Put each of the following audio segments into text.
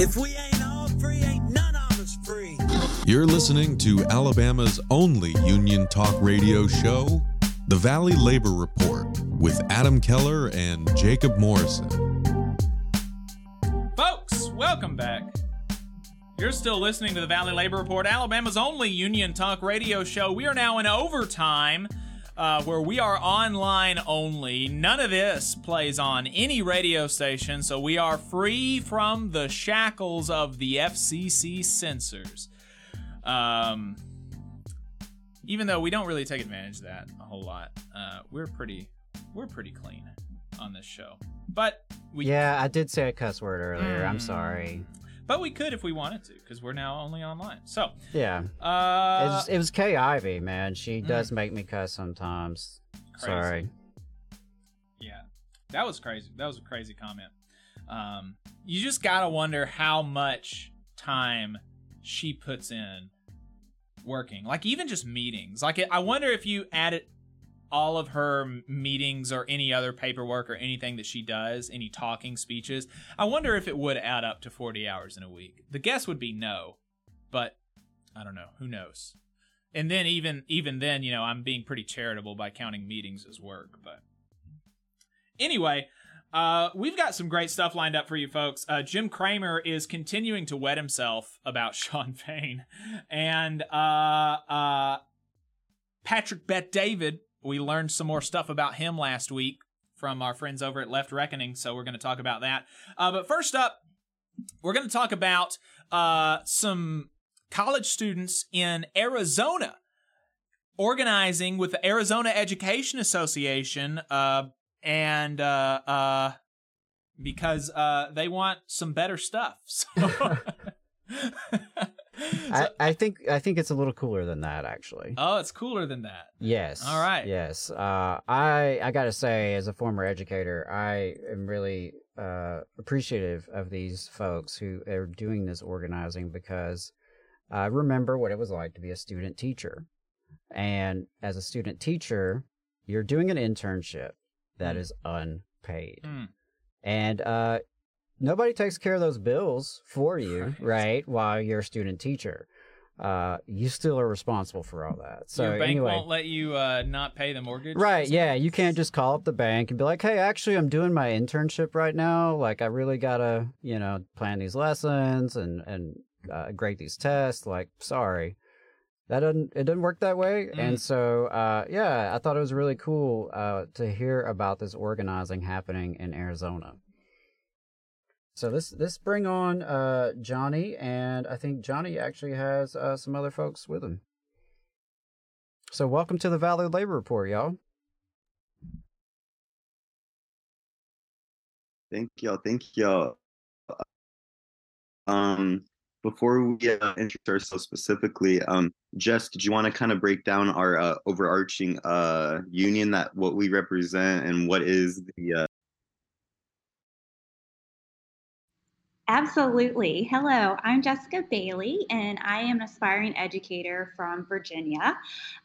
If we ain't all free, ain't none of us free. You're listening to Alabama's only union talk radio show, The Valley Labor Report, with Adam Keller and Jacob Morrison. Folks, welcome back. You're still listening to the Valley Labor Report, Alabama's only union talk radio show. We are now in overtime, uh, where we are online only. None of this plays on any radio station, so we are free from the shackles of the FCC censors. Um, even though we don't really take advantage of that a whole lot, uh, we're pretty we're pretty clean on this show. But we Yeah, I did say a cuss word earlier. I'm Mm. sorry. But we could if we wanted to because we're now only online. So Yeah. uh, it, was, it was Kay Ivey, man. She does make me cuss sometimes. Crazy. Sorry. Yeah, that was crazy. That was a crazy comment. Um, you just gotta wonder how much time she puts in working, like even just meetings. Like, I wonder if you added all of her meetings or any other paperwork or anything that she does, any talking speeches. I wonder if it would add up to forty hours in a week. The guess would be no, but I don't know. Who knows? And then even even then, you know, I'm being pretty charitable by counting meetings as work, but anyway, uh, we've got some great stuff lined up for you folks. Uh, Jim Cramer is continuing to wet himself about Shawn Fain, and uh, uh, Patrick Bet David. We learned some more stuff about him last week from our friends over at Left Reckoning, so we're going to talk about that. Uh, but first up, we're going to talk about uh, some college students in Arizona organizing with the Arizona Education Association, uh, and uh, uh, because uh, they want some better stuff. So, I, I think I think it's a little cooler than that, actually. oh, it's cooler than that. Yes. All right. Yes. Uh, I I gotta say, as a former educator, I am really uh, appreciative of these folks who are doing this organizing because I remember what it was like to be a student teacher, and as a student teacher, you're doing an internship that Mm. is unpaid, Mm. and uh, nobody takes care of those bills for you, Right. right? While you're a student teacher. Uh, you still are responsible for all that. So Your bank anyway, won't let you uh, not pay the mortgage. Right, yeah. You can't just call up the bank and be like, hey, actually, I'm doing my internship right now. Like, I really got to, you know, plan these lessons and, and uh, grade these tests. Like, sorry. That doesn't, it doesn't work that way. Mm. And so, uh, yeah, I thought it was really cool uh, to hear about this organizing happening in Arizona. So this this bring on uh, Johnny, and I think Johnny actually has uh, some other folks with him. So welcome to the Valley Labor Report, y'all. Thank y'all. Thank y'all. Um, before we uh, introduce ourselves specifically, um, Jess, did you want to kind of break down our uh, overarching uh, union that what we represent and what is the Absolutely. Hello, I'm Jessica Bailey, and I am an aspiring educator from Virginia.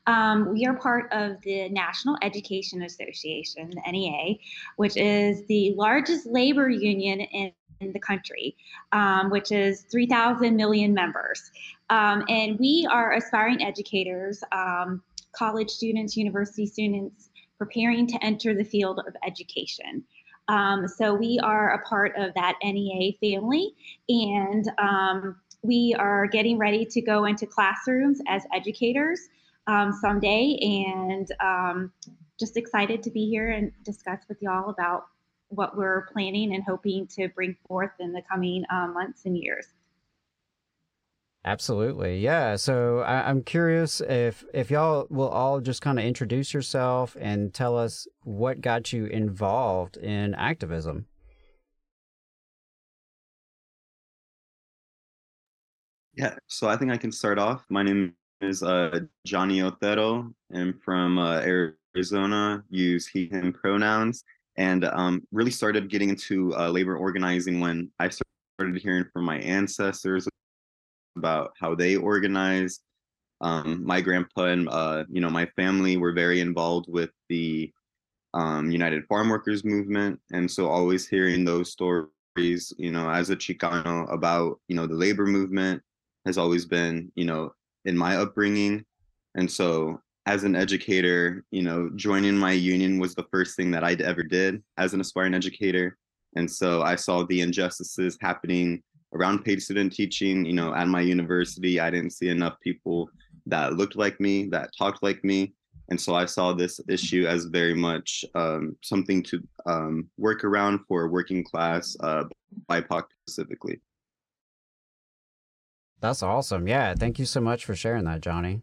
Um, we are part of the National Education Association, the NEA, which is the largest labor union in, in the country, um, which is 3,000 million members. Um, and we are aspiring educators, um, college students, university students, preparing to enter the field of education. Um, so we are a part of that NEA family, and um, we are getting ready to go into classrooms as educators um, someday, and um, just excited to be here and discuss with y'all about what we're planning and hoping to bring forth in the coming uh, months and years. Absolutely, yeah. So I, I'm curious if if y'all will all just kind of introduce yourself and tell us what got you involved in activism. Yeah, so I think I can start off. My name is uh, Johnny Otero. I'm from uh, Arizona. Use he, him pronouns, and um, really started getting into uh, labor organizing when I started hearing from my ancestors about how they organized. Um, my grandpa and uh, you know my family were very involved with the um, United Farm Workers movement, and so always hearing those stories, you know, as a Chicano about you know the labor movement has always been, you know, in my upbringing. And so as an educator, you know, joining my union was the first thing that I ever did as an aspiring educator. And so I saw the injustices happening around paid student teaching, you know, at my university. I didn't see enough people that looked like me, that talked like me. And so I saw this issue as very much um, something to um, work around for working class, uh, BIPOC specifically. That's awesome. Yeah, thank you so much for sharing that, Johnny.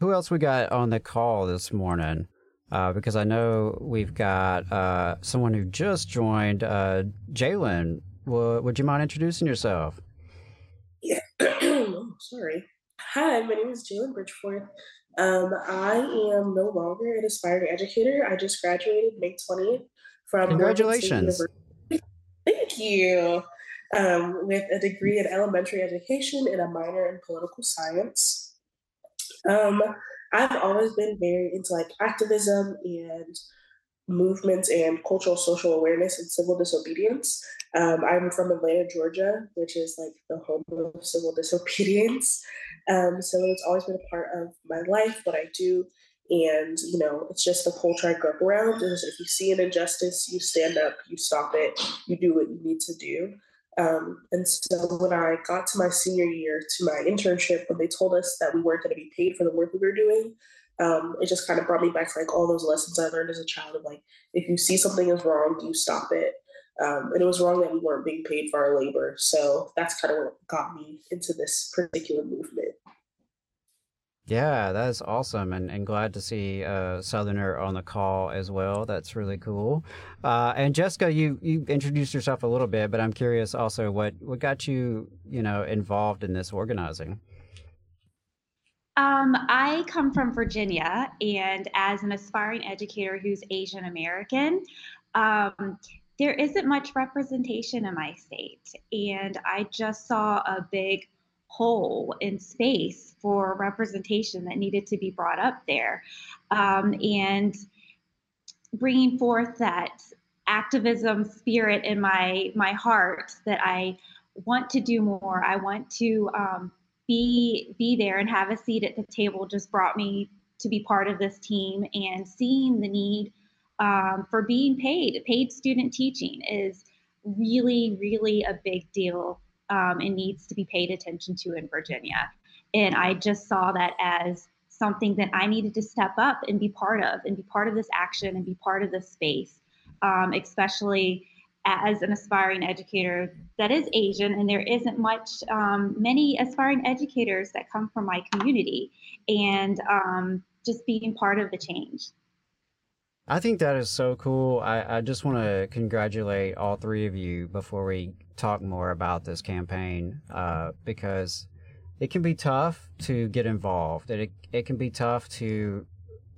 Who else we got on the call this morning? Uh, because I know we've got uh, someone who just joined. Uh, Jalen, w- would you mind introducing yourself? Yeah, oh, sorry. Hi, my name is Jalen Bridgeforth. Um, I am no longer an aspiring educator. I just graduated May 20th from Congratulations. Thank you um, with a degree in elementary education and a minor in political science. Um, I've always been very into like activism and movements and cultural social awareness and civil disobedience. Um, I'm from Atlanta, Georgia, which is like the home of civil disobedience. Um, so it's always been a part of my life, what I do. And, you know, it's just the culture I grew up around is if you see an injustice, you stand up, you stop it, you do what you need to do. Um, and so when I got to my senior year to my internship, when they told us that we weren't going to be paid for the work we were doing, um, it just kind of brought me back to like all those lessons I learned as a child of like, if you see something is wrong, you stop it. Um, and it was wrong that we weren't being paid for our labor. So that's kind of what got me into this particular movement. Yeah, that's awesome, and, and glad to see a Southerner on the call as well. That's really cool. Uh, and Jessica, you you introduced yourself a little bit, but I'm curious also what what got you you know involved in this organizing. Um, I come from Virginia, and as an aspiring educator who's Asian American, um, there isn't much representation in my state, and I just saw a big hole in space for representation that needed to be brought up there. Um, and bringing forth that activism spirit in my my heart that I want to do more. I want to um, be be there and have a seat at the table. Just brought me to be part of this team and seeing the need um, for being paid. Paid student teaching is really really a big deal um, and needs to be paid attention to in Virginia. And I just saw that as something that I needed to step up and be part of, and be part of this action and be part of this space, um, especially as an aspiring educator that is Asian, and there isn't much, um, many aspiring educators that come from my community, and um, just being part of the change. I think that is so cool. I, I just want to congratulate all three of you before we talk more about this campaign uh, because it can be tough to get involved. It, it can be tough to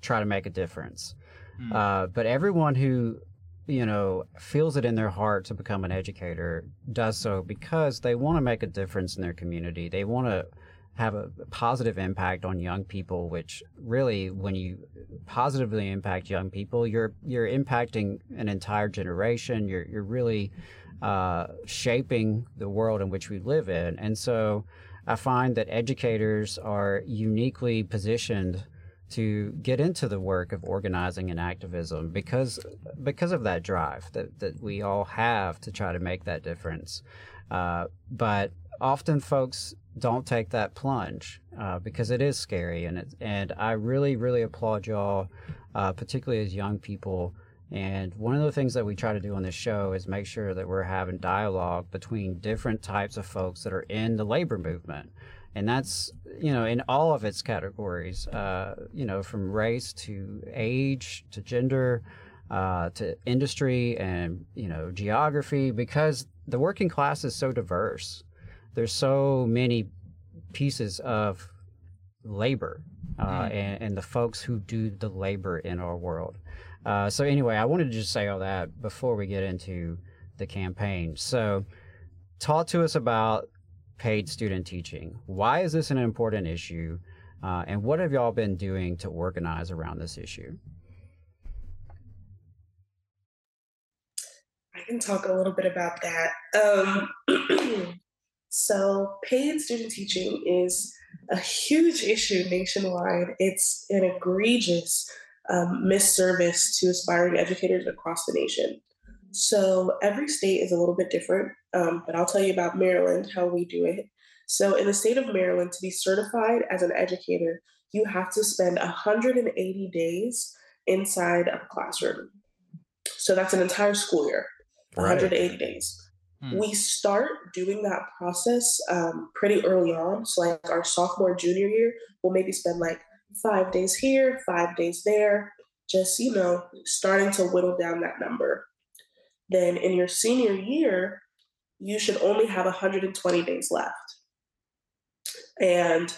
try to make a difference. Mm. Uh, but everyone who, you know, feels it in their heart to become an educator does so because they want to make a difference in their community. They want to have a positive impact on young people which really when you positively impact young people you're you're impacting an entire generation you're you're really uh, shaping the world in which we live in and so I find that educators are uniquely positioned to get into the work of organizing and activism because because of that drive that, that we all have to try to make that difference. Uh, but often folks don't take that plunge uh, because it is scary and it, and I really really applaud y'all, uh, particularly as young people. And one of the things that we try to do on this show is make sure that we're having dialogue between different types of folks that are in the labor movement. And that's, you know, in all of its categories, uh, you know, from race to age to gender, uh, to industry and you know geography because the working class is so diverse. There's so many pieces of labor uh, Mm. and, and the folks who do the labor in our world. Uh, so anyway, I wanted to just say all that before we get into the campaign. So, talk to us about paid student teaching. Why is this an important issue? Uh, and what have y'all been doing to organize around this issue? I can talk a little bit about that. Um, so, paid student teaching is a huge issue nationwide. It's an egregious um, misservice to aspiring educators across the nation. So, every state is a little bit different, um, but I'll tell you about Maryland, how we do it. So, in the state of Maryland, to be certified as an educator, you have to spend 180 days inside of a classroom. So, that's an entire school year. 180 days. Hmm. We start doing that process um, pretty early on. So, like our sophomore, junior year, we'll maybe spend like five days here, five days there, just, you know, starting to whittle down that number. Then in your senior year, you should only have 120 days left. And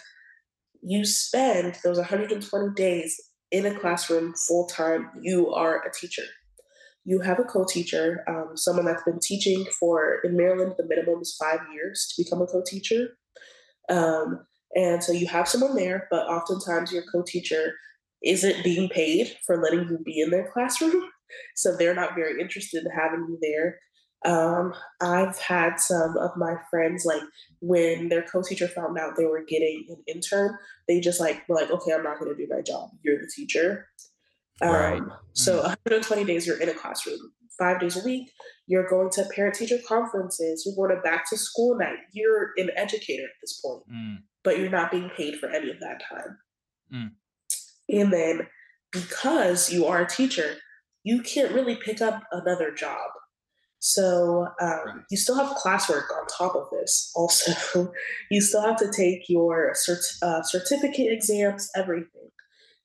you spend those 120 days in a classroom full time, you are a teacher you have a co-teacher, um, someone that's been teaching for in Maryland. The minimum is five years to become a co-teacher, um, and so you have someone there. But oftentimes, your co-teacher isn't being paid for letting you be in their classroom, so they're not very interested in having you there. Um, I've had some of my friends like when their co-teacher found out they were getting an intern, they just like were like, "Okay, I'm not going to do my job. You're the teacher." Um, Right. So 120 days you're in a classroom, five days a week. You're going to parent teacher conferences. You're going to back to school night. You're an educator at this point, Mm. but you're not being paid for any of that time. Mm. And then because you are a teacher, you can't really pick up another job. So um, you still have classwork on top of this. Also, you still have to take your cert- uh, certificate exams, everything.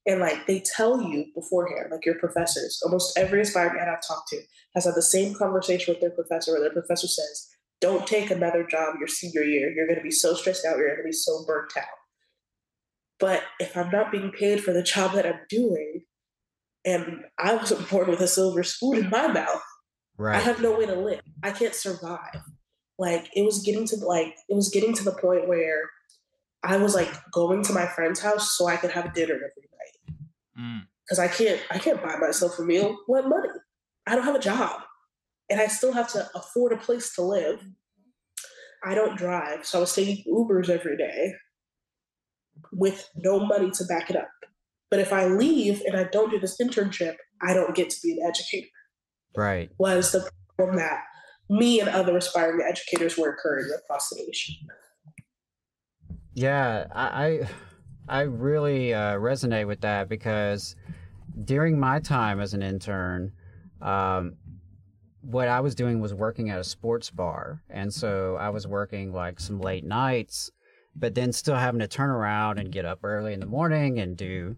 And like they tell you beforehand, like your professors, almost every aspiring ed I've talked to has had the same conversation with their professor where their professor says, Don't take another job your senior year. You're going to be so stressed out. You're going to be so burnt out. But if I'm not being paid for the job that I'm doing, and I wasn't born with a silver spoon in my mouth, right. I have no way to live. I can't survive. Like it was getting to like it was getting to the point where I was like going to my friend's house so I could have dinner every night Mm. because I can't I can't buy myself a meal. What money? I don't have a job, and I still have to afford a place to live. I don't drive, so I was taking Ubers every day with no money to back it up. But if I leave and I don't do this internship, I don't get to be an educator. Right. Was the problem that me and other aspiring educators were incurring across the nation? Yeah, I I, I really uh, resonate with that because during my time as an intern, um, what I was doing was working at a sports bar, and so I was working like some late nights, but then still having to turn around and get up early in the morning and do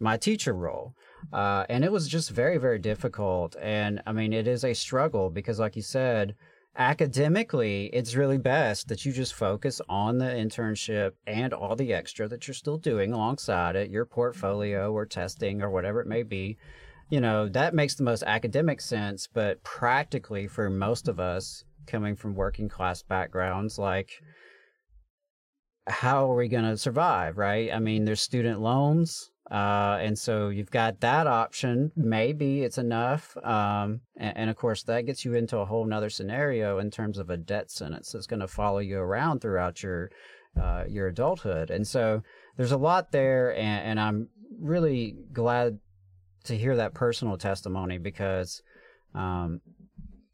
my teacher role. Uh, and it was just very, very difficult. And I mean, it is a struggle because, like you said, academically, it's really best that you just focus on the internship and all the extra that you're still doing alongside it, your portfolio or testing or whatever it may be. You know, that makes the most academic sense, but practically for most of us coming from working class backgrounds, like, how are we going to survive, right? I mean, there's student loans. Uh, and so you've got that option. Maybe it's enough. Um, and, and of course, that gets you into a whole nother scenario in terms of a debt sentence that's going to follow you around throughout your uh, your adulthood. And so there's a lot there, and, and I'm really glad to hear that personal testimony because um,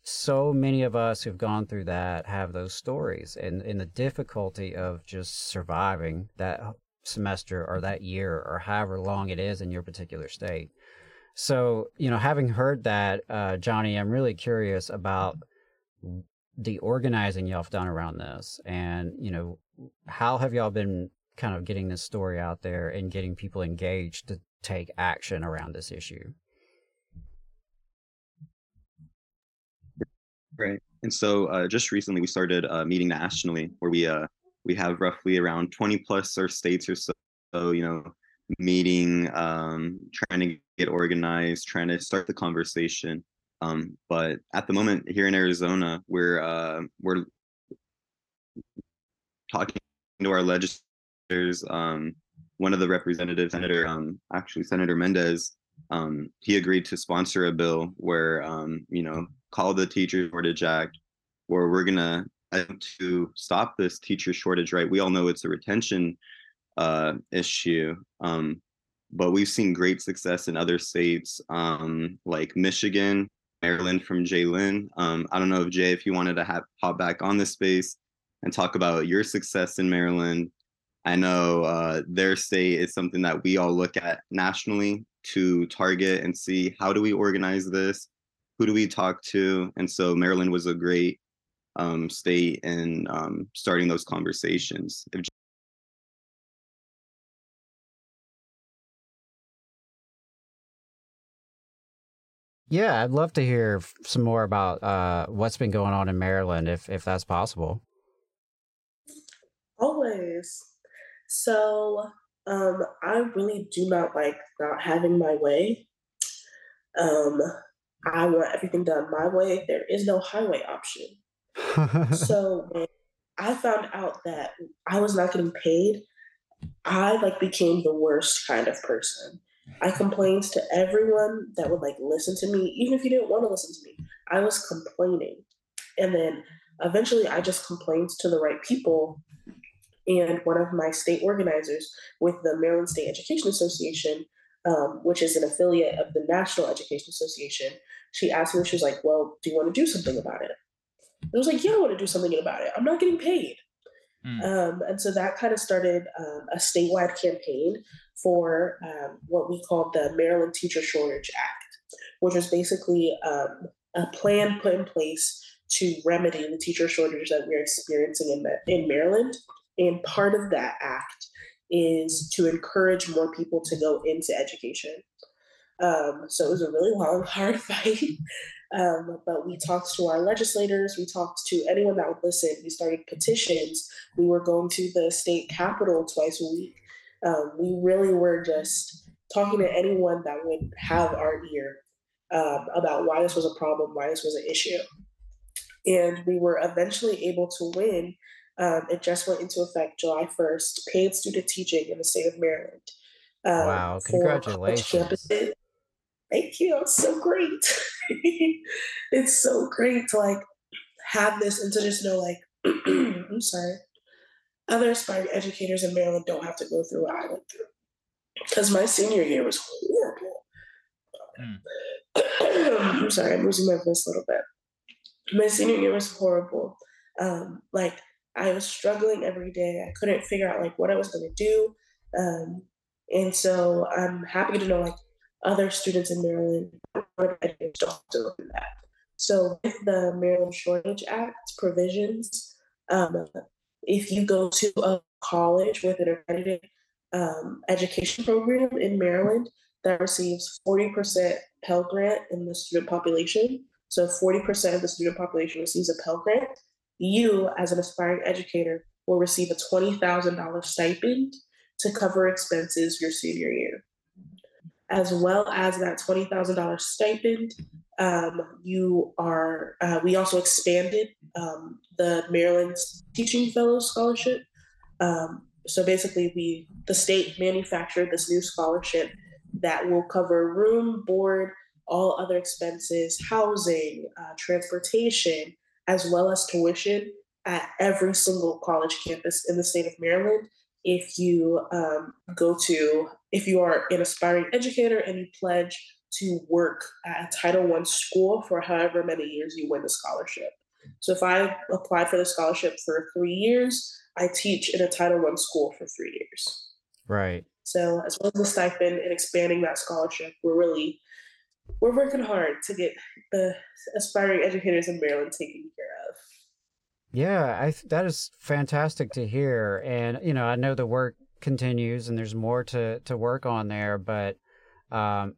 so many of us who've gone through that have those stories and, and the difficulty of just surviving that semester or that year or however long it is in your particular state. So, you know, having heard that, uh, Johnny, I'm really curious about the organizing y'all have done around this and, you know, how have y'all been kind of getting this story out there and getting people engaged to take action around this issue? Right. and so uh, just recently we started uh, meeting nationally, where we uh, we have roughly around 20 plus or states or so, so you know, meeting, um, trying to get organized, trying to start the conversation. Um, but at the moment here in Arizona, we're uh, we're talking to our legislators. Um, one of the representatives, Senator, um, actually Senator Mendez, um, he agreed to sponsor a bill where um, you know call the Teacher Shortage Act, where we're gonna to stop this teacher shortage. Right, we all know it's a retention uh, issue, um, but we've seen great success in other states um, like Michigan, Maryland from Jalen. Um, I don't know if Jay, if you wanted to have, hop back on the space and talk about your success in Maryland. I know uh, their state is something that we all look at nationally to target and see how do we organize this, who do we talk to, and so Maryland was a great um, state in um, starting those conversations. If Yeah, I'd love to hear some more about uh, what's been going on in Maryland, if if that's possible. Always. So, um, I really do not like not having my way. Um, I want everything done my way. There is no highway option. so I found out that I was not getting paid, I like became the worst kind of person. I complained to everyone that would like listen to me, even if you didn't want to listen to me. I was complaining. And then eventually I just complained to the right people. And one of my state organizers with the Maryland State Education Association, um, which is an affiliate of the National Education Association, she asked me, she was like, Well, do you want to do something about it? I was like, Yeah, I want to do something about it. I'm not getting paid. Mm. Um, and so that kind of started um, a statewide campaign for um, what we called the Maryland Teacher Shortage Act, which was basically um, a plan put in place to remedy the teacher shortage that we're experiencing in, in Maryland. And part of that act is to encourage more people to go into education. Um, so it was a really long, hard fight. Um, but we talked to our legislators, we talked to anyone that would listen. We started petitions. We were going to the state capitol twice a week. Um, we really were just talking to anyone that would have our ear um, about why this was a problem, why this was an issue. And we were eventually able to win. Um, it just went into effect July 1st, paid student teaching in the state of Maryland. Um, wow, congratulations. Thank you. It's so great. it's so great to like have this and to just know like I'm sorry. Other aspiring educators in Maryland don't have to go through what I went through. Because my senior year was horrible. Mm. I'm sorry, I'm losing my voice a little bit. My senior year was horrible. Um, like I was struggling every day. I couldn't figure out like what I was gonna do. Um, and so I'm happy to know like other students in Maryland don't at that. So with the Maryland Shortage Act provisions, um, if you go to a college with an accredited um, education program in Maryland that receives 40% Pell Grant in the student population, so 40% of the student population receives a Pell Grant, you, as an aspiring educator, will receive a $20,000 stipend to cover expenses your senior year as well as that $20,000 stipend. Um, you are, uh, we also expanded um, the Maryland Teaching Fellows Scholarship. Um, so basically, we, the state manufactured this new scholarship that will cover room, board, all other expenses, housing, uh, transportation, as well as tuition at every single college campus in the state of Maryland if you um, go to, if you are an aspiring educator and you pledge to work at a Title I school for however many years you win the scholarship. So if I applied for the scholarship for three years, I teach in a Title I school for three years. Right. So as well as the stipend and expanding that scholarship, we're really we're working hard to get the aspiring educators in Maryland taken care of. Yeah, I that is fantastic to hear, and you know I know the work continues and there's more to to work on there, but um,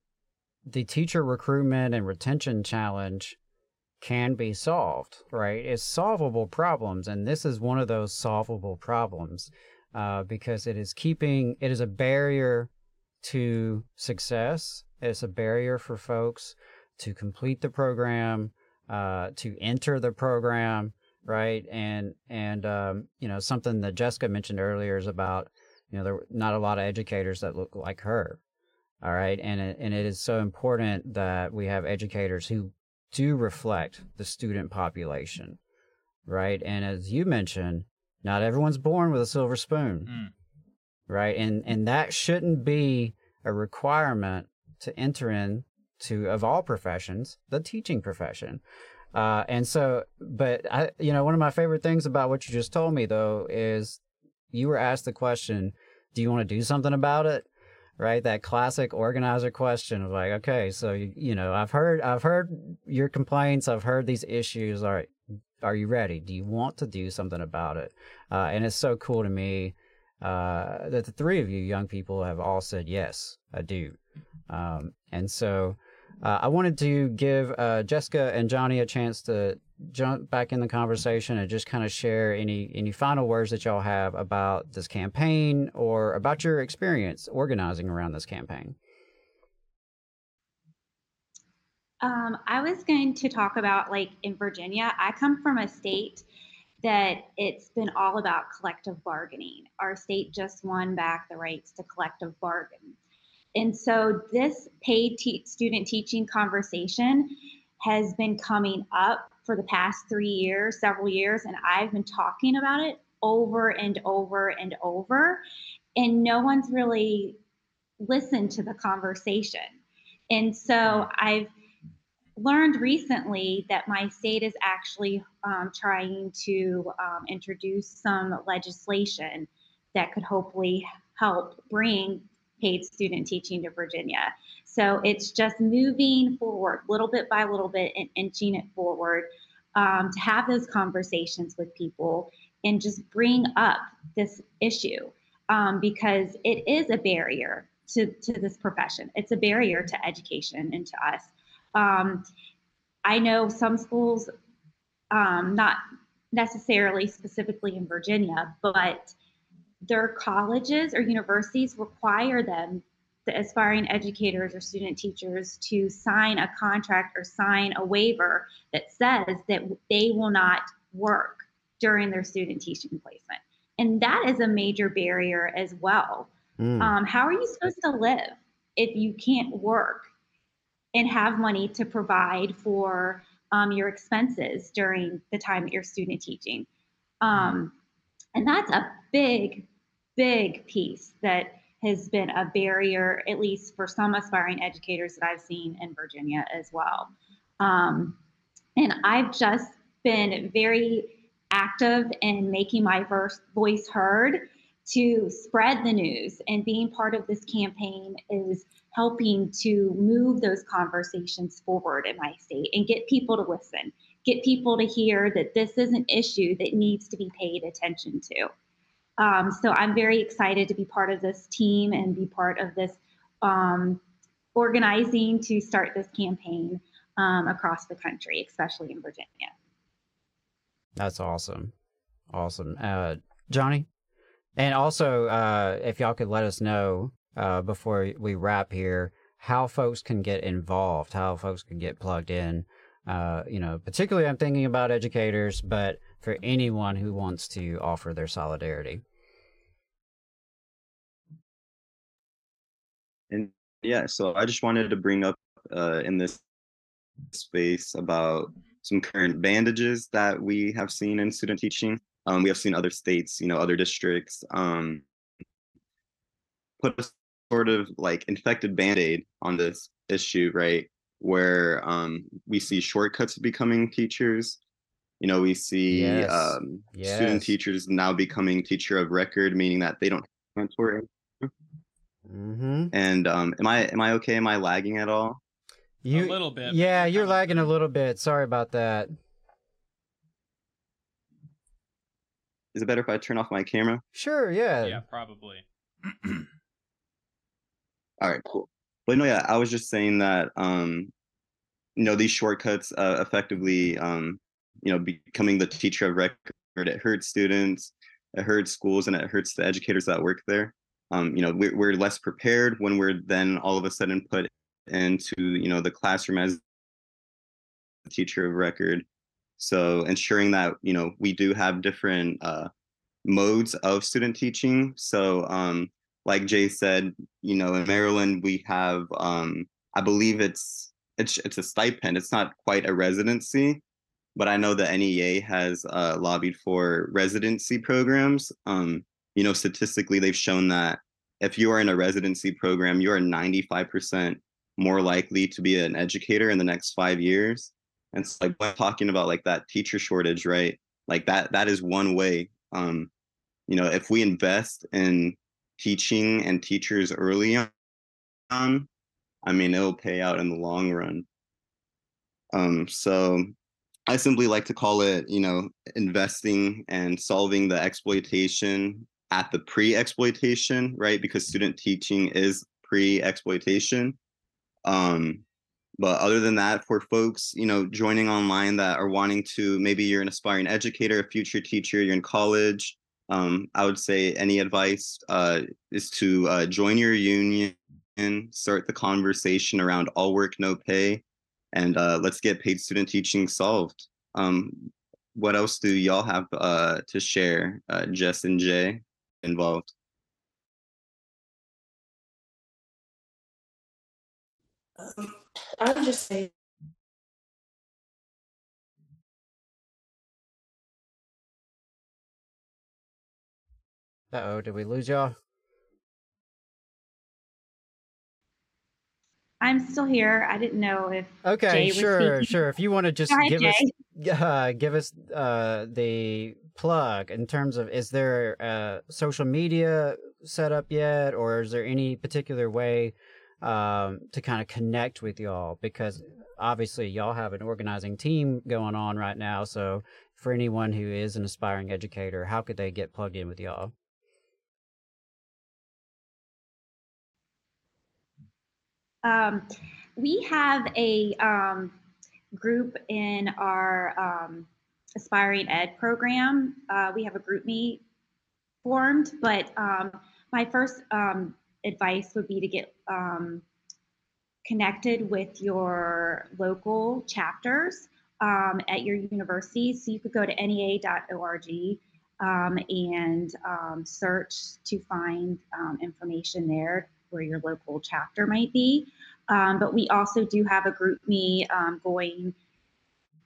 the teacher recruitment and retention challenge can be solved, right? It's solvable problems, and this is one of those solvable problems uh, because it is keeping it is a barrier to success. It's a barrier for folks to complete the program, uh, to enter the program, right? And and um, you know something that Jessica mentioned earlier is about you know there are not a lot of educators that look like her, all right, and it, and it is so important that we have educators who do reflect the student population, right? And as you mentioned, not everyone's born with a silver spoon, Mm. right? And and that shouldn't be a requirement to enter in to of all professions, the teaching profession. Uh, and so, but I, you know, one of my favorite things about what you just told me though is you were asked the question, "Do you want to do something about it?" Right, that classic organizer question of like, okay, so you, know, I've heard, I've heard your complaints, I've heard these issues. All right, are you ready? Do you want to do something about it? Uh, and it's so cool to me uh, that the three of you young people have all said yes, I do. Um, and so uh, I wanted to give uh, Jessica and Johnny a chance to jump back in the conversation and just kind of share any any final words that y'all have about this campaign or about your experience organizing around this campaign. Um, I was going to talk about like in Virginia, I come from a state that it's been all about collective bargaining. Our state just won back the rights to collective bargain. And so this paid te- student teaching conversation has been coming up for the past three years, several years, and I've been talking about it over and over and over. And no one's really listened to the conversation. And so I've learned recently that my state is actually um, trying to um, introduce some legislation that could hopefully help bring paid student teaching to Virginia. So it's just moving forward little bit by little bit and inching it forward um, to have those conversations with people and just bring up this issue um, because it is a barrier to, to this profession. It's a barrier to education and to us. Um, I know some schools, um, not necessarily specifically in Virginia, but their colleges or universities require them, the aspiring educators or student teachers, to sign a contract or sign a waiver that says that they will not work during their student teaching placement. And that is a major barrier as well. Mm. Um, how are you supposed to live if you can't work and have money to provide for um, your expenses during the time that you're student teaching? Um, and that's a big, big piece that has been a barrier, at least for some aspiring educators that I've seen in Virginia as well. Um, and I've just been very active in making my voice heard to spread the news and being part of this campaign is helping to move those conversations forward in my state and get people to listen get people to hear that this is an issue that needs to be paid attention to um, so i'm very excited to be part of this team and be part of this um, organizing to start this campaign um, across the country especially in virginia That's awesome. Awesome. Uh, Johnny? And also, uh, if y'all could let us know uh, before we wrap here how folks can get involved, how folks can get plugged in. Uh, you know, particularly I'm thinking about educators, but for anyone who wants to offer their solidarity. And yeah, so I just wanted to bring up uh, in this space about some current bandages that we have seen in student teaching. Um, we have seen other states, you know, other districts um, put a sort of like infected band-aid on this issue, right? Where um, we see shortcuts becoming teachers. You know, we see Yes. um, Yes. student teachers now becoming teacher of record, meaning that they don't have mentor Mm-hmm. and um, am I am I okay? Am I lagging at all? You, a little bit. Yeah, you're you're lagging a little bit. Sorry about that. Is it better if I turn off my camera? Sure, yeah. Yeah, probably. All right, cool. But no, yeah, I was just saying that um, you know these shortcuts uh, effectively um, you know becoming the teacher of record. It hurts students it hurts schools and it hurts the educators that work there. Um, you know we're, we're less prepared when we're then all of a sudden put into you know the classroom as the teacher of record. So ensuring that you know we do have different uh, modes of student teaching. So um, like jay said you know in maryland we have um, i believe it's it's it's a stipend. It's not quite a residency but i know the nea has uh, lobbied for residency programs. Um, you know statistically they've shown that if you are in a residency program you are 95% more likely to be an educator in the next five years. And so like talking about like that teacher shortage right? Like that that is one way um you know if we invest in teaching and teachers early on i mean it'll pay out in the long run. Um so i simply like to call it you know investing and solving the exploitation at the pre-exploitation right? Because student teaching is pre-exploitation. Um but other than that for folks you know joining online that are wanting to maybe you're an aspiring educator a future teacher you're in college um, i would say any advice uh, is to uh, join your union start the conversation around all work no pay and uh, let's get paid student teaching solved um, what else do y'all have uh, to share uh, jess and jay involved Um, I would just say Uh oh, did we lose y'all? I'm still here. I didn't know if Okay, Jay sure, sure. If you want to just Hi, give Jay. us uh, give us uh, the plug in terms of is there a social media set up yet, or is there any particular way um, to kind of connect with y'all? Because obviously y'all have an organizing team going on right now. So for anyone who is an aspiring educator, how could they get plugged in with y'all? Um, we have a um, group in our um, aspiring ed program. Uh, we have a group meet formed, but um, my first um, advice would be to get um, connected with your local chapters at your university. So you could go to nea.org um, and um, search to find um, information there where your local chapter might be. Um, but we also do have a GroupMe um, going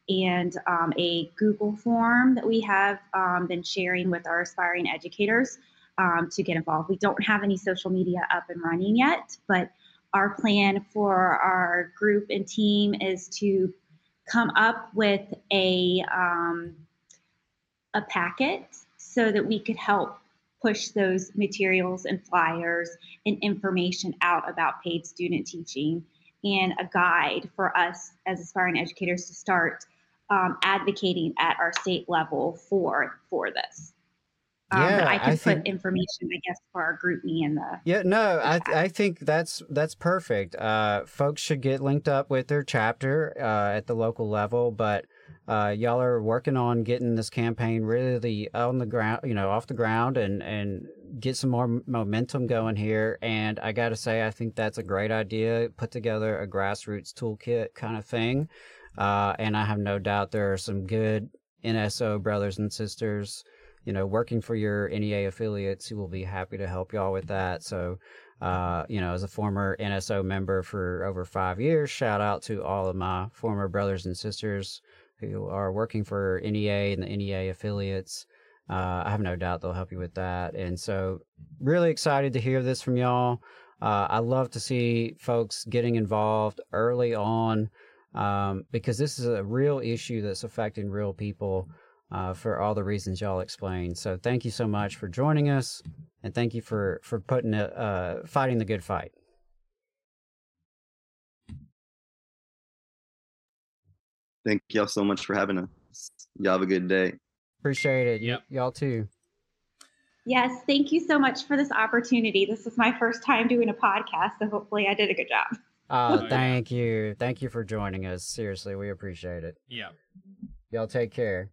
and um, a Google form that we have um, been sharing with our aspiring educators um, to get involved. We don't have any social media up and running yet, but our plan for our group and team is to come up with a um, a packet so that we could help push those materials and flyers and information out about paid student teaching and a guide for us as aspiring educators to start um, advocating at our state level for for this. Um, Yeah, I I could put think- information, I guess, for our GroupMe in the Yeah, no, I I think that's that's perfect. Uh, folks should get linked up with their chapter uh, at the local level, but uh, y'all are working on getting this campaign really on the ground, you know, off the ground, and and get some more momentum going here. And I got to say, I think that's a great idea. Put together a grassroots toolkit kind of thing, uh, and I have no doubt there are some good NSO brothers and sisters you know, working for your NEA affiliates who will be happy to help y'all with that. So, uh, you know, as a former NSO member for over five years, shout out to all of my former brothers and sisters who are working for NEA and the NEA affiliates. Uh, I have no doubt they'll help you with that. And so, really excited to hear this from y'all. Uh, I love to see folks getting involved early on um, because this is a real issue that's affecting real people uh, for all the reasons y'all explained. So thank you so much for joining us, and thank you for for putting it, uh, fighting the good fight. Thank y'all so much for having us y'all have a good day Appreciate it. Yep. Y- y'all too. Yes, thank you so much for this opportunity. This is my first time doing a podcast, so hopefully I did a good job. Oh, Oh, yeah. thank you. Thank you for joining us. Seriously, we appreciate it. Yeah. Y'all take care.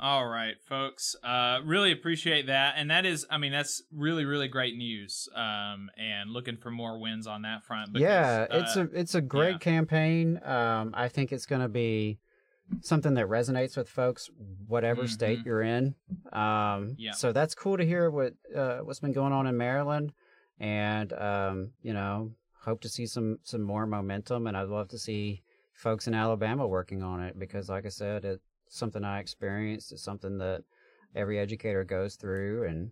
All right, folks. Uh, really appreciate that, and that is, I mean, that's really, really great news. Um, and looking for more wins on that front. Because, yeah, it's uh, a it's a great yeah. campaign. Um, I think it's going to be something that resonates with folks, whatever state Mhm. you're in. Um, Yeah. So that's cool to hear what uh, what's been going on in Maryland, and um, you know, hope to see some some more momentum. And I'd love to see folks in Alabama working on it because, like I said, it's something I experienced. It's something that every educator goes through, and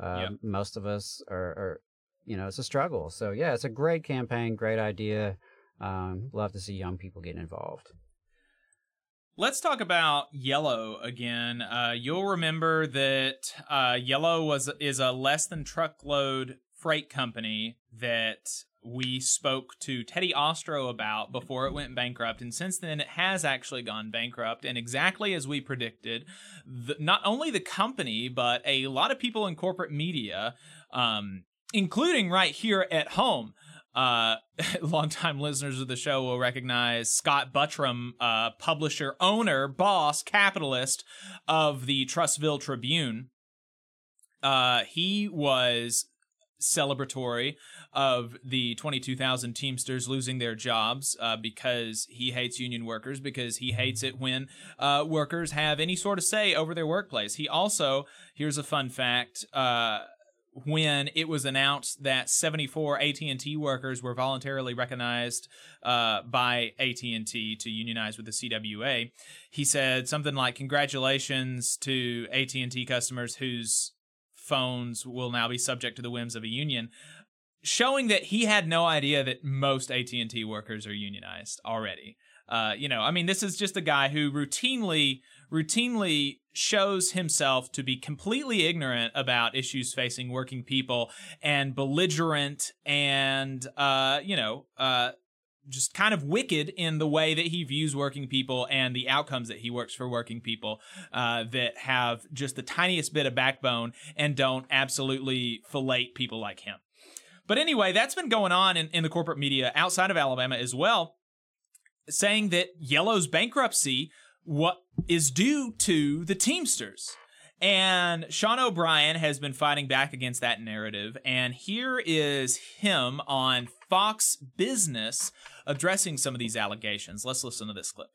uh, Yep. most of us are, are, you know, it's a struggle. So yeah, it's a great campaign, great idea. Um, love to see young people get involved. Let's talk about Yellow again. Uh, you'll remember that uh, Yellow was is a less than truckload freight company that we spoke to Teddy Ostrow about before it went bankrupt, and since then it has actually gone bankrupt. And exactly as we predicted, the, not only the company but a lot of people in corporate media, um, including right here at home, uh, longtime listeners of the show will recognize Scott Buttram, uh, publisher, owner, boss, capitalist of the Trussville Tribune. Uh, he was celebratory of the 22,000 Teamsters losing their jobs uh, because he hates union workers, because he hates it when uh, workers have any sort of say over their workplace. He also, here's a fun fact, uh, when it was announced that 74 AT&T workers were voluntarily recognized uh, by AT&T to unionize with the CWA, he said something like, "Congratulations to AT&T customers whose phones will now be subject to the whims of a union." Showing that he had no idea that most AT&T workers are unionized already. Uh, you know, I mean, this is just a guy who routinely, routinely shows himself to be completely ignorant about issues facing working people and belligerent and, uh, you know, uh, just kind of wicked in the way that he views working people and the outcomes that he works for working people uh, that have just the tiniest bit of backbone and don't absolutely fillet people like him. But anyway, that's been going on in, in the corporate media outside of Alabama as well saying that Yellow's bankruptcy what is due to the Teamsters. And Sean O'Brien has been fighting back against that narrative. And here is him on Fox Business addressing some of these allegations. Let's listen to this clip.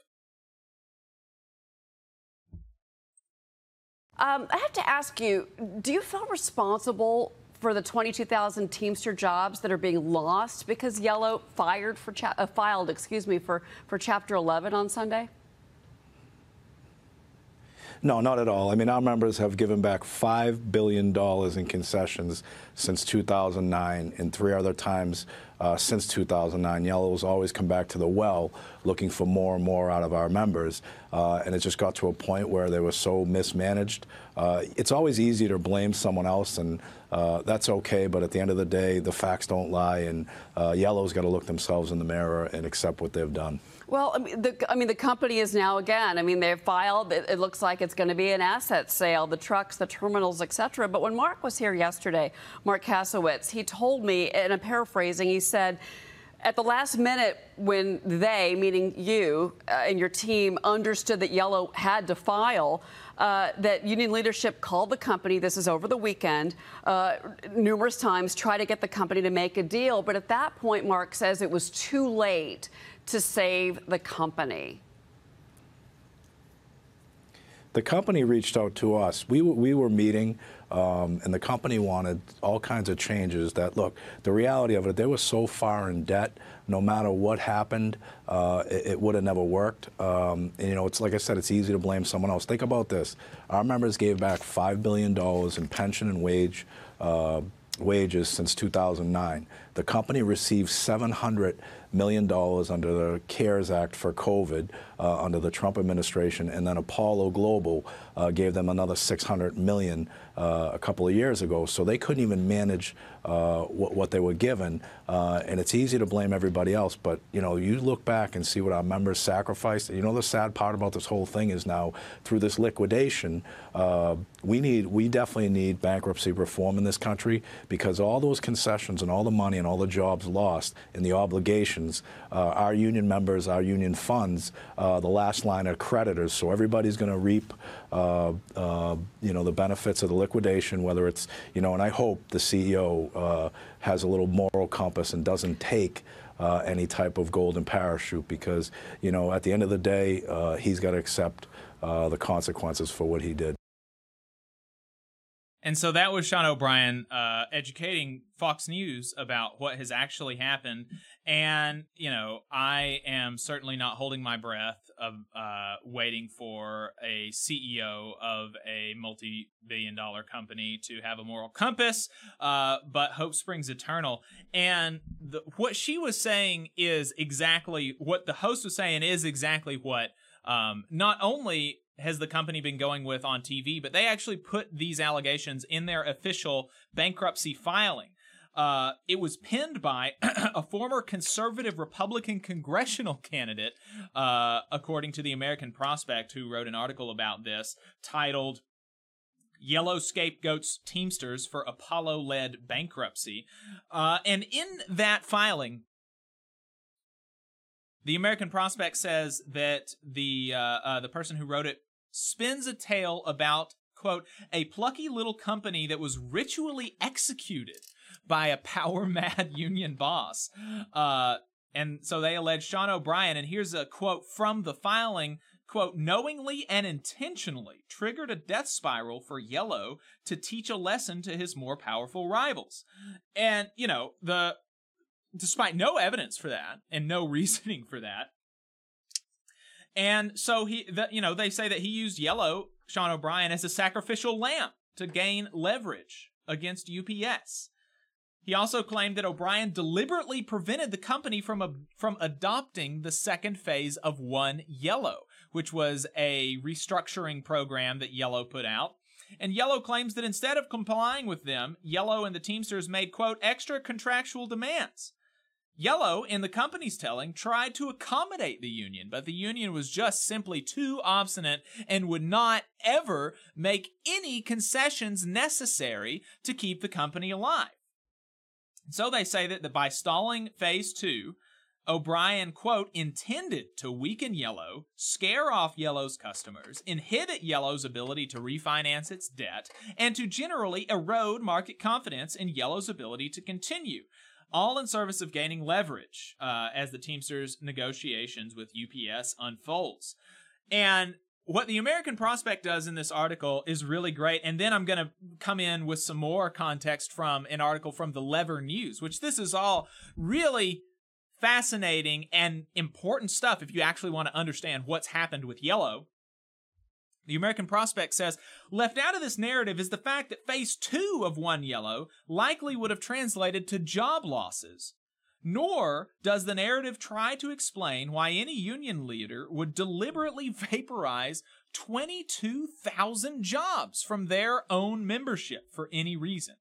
Um, I have to ask you, do you feel responsible for the 22,000 Teamster jobs that are being lost because Yellow fired for cha- uh, filed, excuse me, for, for Chapter 11 on Sunday? No, not at all. I mean, our members have given back $5 billion in concessions since 2009 and three other times uh, since 2009. Yellow's always come back to the well looking for more and more out of our members. Uh, and it just got to a point where they were so mismanaged. Uh, it's always easy to blame someone else, and uh, that's okay. But at the end of the day, the facts don't lie, and uh, Yellow's got to look themselves in the mirror and accept what they've done. Well, I mean, the, I mean, the company is now again. I mean, they've filed. It, it looks like it's going to be an asset sale, the trucks, the terminals, etc. But when Mark was here yesterday, Marc Kasowitz, he told me, and I'm paraphrasing, he said. At the last minute, when they, meaning you uh, and your team, understood that Yellow had to file, uh, that union leadership called the company, this is over the weekend, uh, numerous times, try to get the company to make a deal. But at that point, Mark says it was too late to save the company. The company reached out to us. We, we were meeting, um, and the company wanted all kinds of changes. That look, the reality of it, they were so far in debt. No matter what happened, uh, it, it would have never worked. Um, and, you know, it's like I said, it's easy to blame someone else. Think about this: our members gave back five billion dollars in pension and wage. Uh, wages since 2009. The company received 700 million dollars under the CARES Act for COVID uh, under the Trump administration, and then Apollo Global uh, gave them another 600 million uh, a couple of years ago. So they couldn't even manage uh, what, what they were given, uh, and it's easy to blame everybody else. But you know, you look back and see what our members sacrificed. You know, the sad part about this whole thing is now through this liquidation, uh, we need, we definitely need bankruptcy reform in this country because all those concessions and all the money and all the jobs lost and the uh, our union members, our union funds, uh, the last line are creditors. So everybody's going to reap, uh, uh, you know, the benefits of the liquidation. Whether it's, you know, and I hope the CEO uh, has a little moral compass and doesn't take. Uh, any type of golden parachute because you know at the end of the day he's got to accept the consequences for what he did. And so that was Sean O'Brien uh, educating Fox News about what has actually happened. And, you know, I am certainly not holding my breath of uh, waiting for a CEO of a multi billion dollar company to have a moral compass, uh, but hope springs eternal. And the, what she was saying is exactly what the host was saying, is exactly what um, not only has the company been going with on TV, but they actually put these allegations in their official bankruptcy filing. Uh, it was pinned by a former conservative Republican congressional candidate, uh, according to the American Prospect, who wrote an article about this titled Yellow Scapegoats Teamsters for Apollo led bankruptcy. Uh, and in that filing, the American Prospect says that the uh, uh, the person who wrote it spins a tale about quote a plucky little company that was ritually executed by a power mad union boss. Uh, and so they allege Sean O'Brien, and here's a quote from the filing quote, knowingly and intentionally triggered a death spiral for Yellow to teach a lesson to his more powerful rivals. And, you know, the despite no evidence for that and no reasoning for that. And so he, the, you know, they say that he used Yellow, Sean O'Brien, as a sacrificial lamb to gain leverage against UPS. He also claimed that O'Brien deliberately prevented the company from a, from adopting the second phase of One Yellow, which was a restructuring program that Yellow put out. And Yellow claims that instead of complying with them, Yellow and the Teamsters made, quote, extra contractual demands. Yellow, in the company's telling, tried to accommodate the union, but the union was just simply too obstinate and would not ever make any concessions necessary to keep the company alive. So they say that by stalling phase two, O'Brien, quote, intended to weaken Yellow, scare off Yellow's customers, inhibit Yellow's ability to refinance its debt, and to generally erode market confidence in Yellow's ability to continue all in service of gaining leverage uh, as the Teamsters negotiations with UPS unfolds. And what the American Prospect does in this article is really great. And then I'm going to come in with some more context from an article from the Lever News, which this is all really fascinating and important stuff if you actually want to understand what's happened with Yellow. The American Prospect says left out of this narrative is the fact that phase two of One Yellow likely would have translated to job losses. Nor does the narrative try to explain why any union leader would deliberately vaporize 22,000 jobs from their own membership for any reason.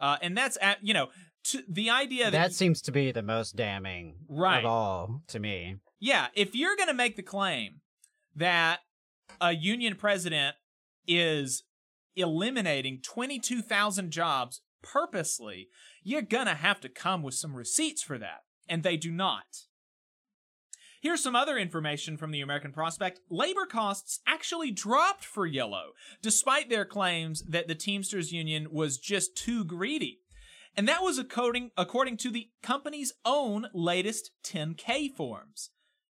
Uh, and that's at, you know, to, the idea that. That seems to be the most damning right. of all to me. Yeah, if you're going to make the claim that a union president is eliminating 22,000 jobs purposely, you're gonna have to come with some receipts for that. And they do not. Here's some other information from the American Prospect. Labor costs actually dropped for Yellow, despite their claims that the Teamsters Union was just too greedy. And that was according, according to the company's own latest 10K forms.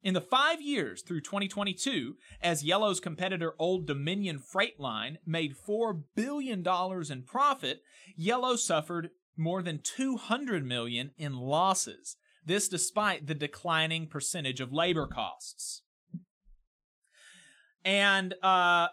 In the five years through 2022, as Yellow's competitor Old Dominion Freight Line made $4 billion in profit, Yellow suffered more than 200 million in losses. This despite the declining percentage of labor costs. And uh,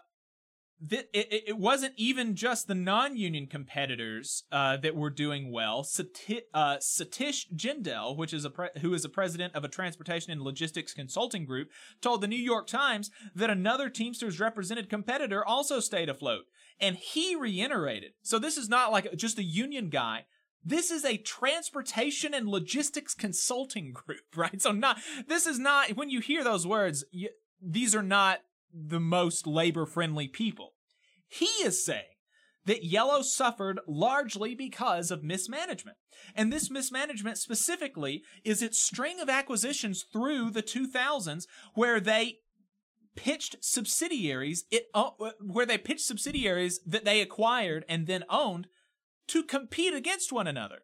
th- it, it wasn't even just the non-union competitors uh, that were doing well. Sati- uh, Satish Jindal, which is a pre- who is a president of a transportation and logistics consulting group, told the New York Times that another Teamsters represented competitor also stayed afloat, and he reiterated. So this is not like just a union guy. This is a transportation and logistics consulting group, right? So not this is not when you hear those words, you, these are not the most labor friendly people. He is saying that Yellow suffered largely because of mismanagement. And this mismanagement specifically is its string of acquisitions through the 2000s where they pitched subsidiaries it uh, where they pitched subsidiaries that they acquired and then owned to compete against one another.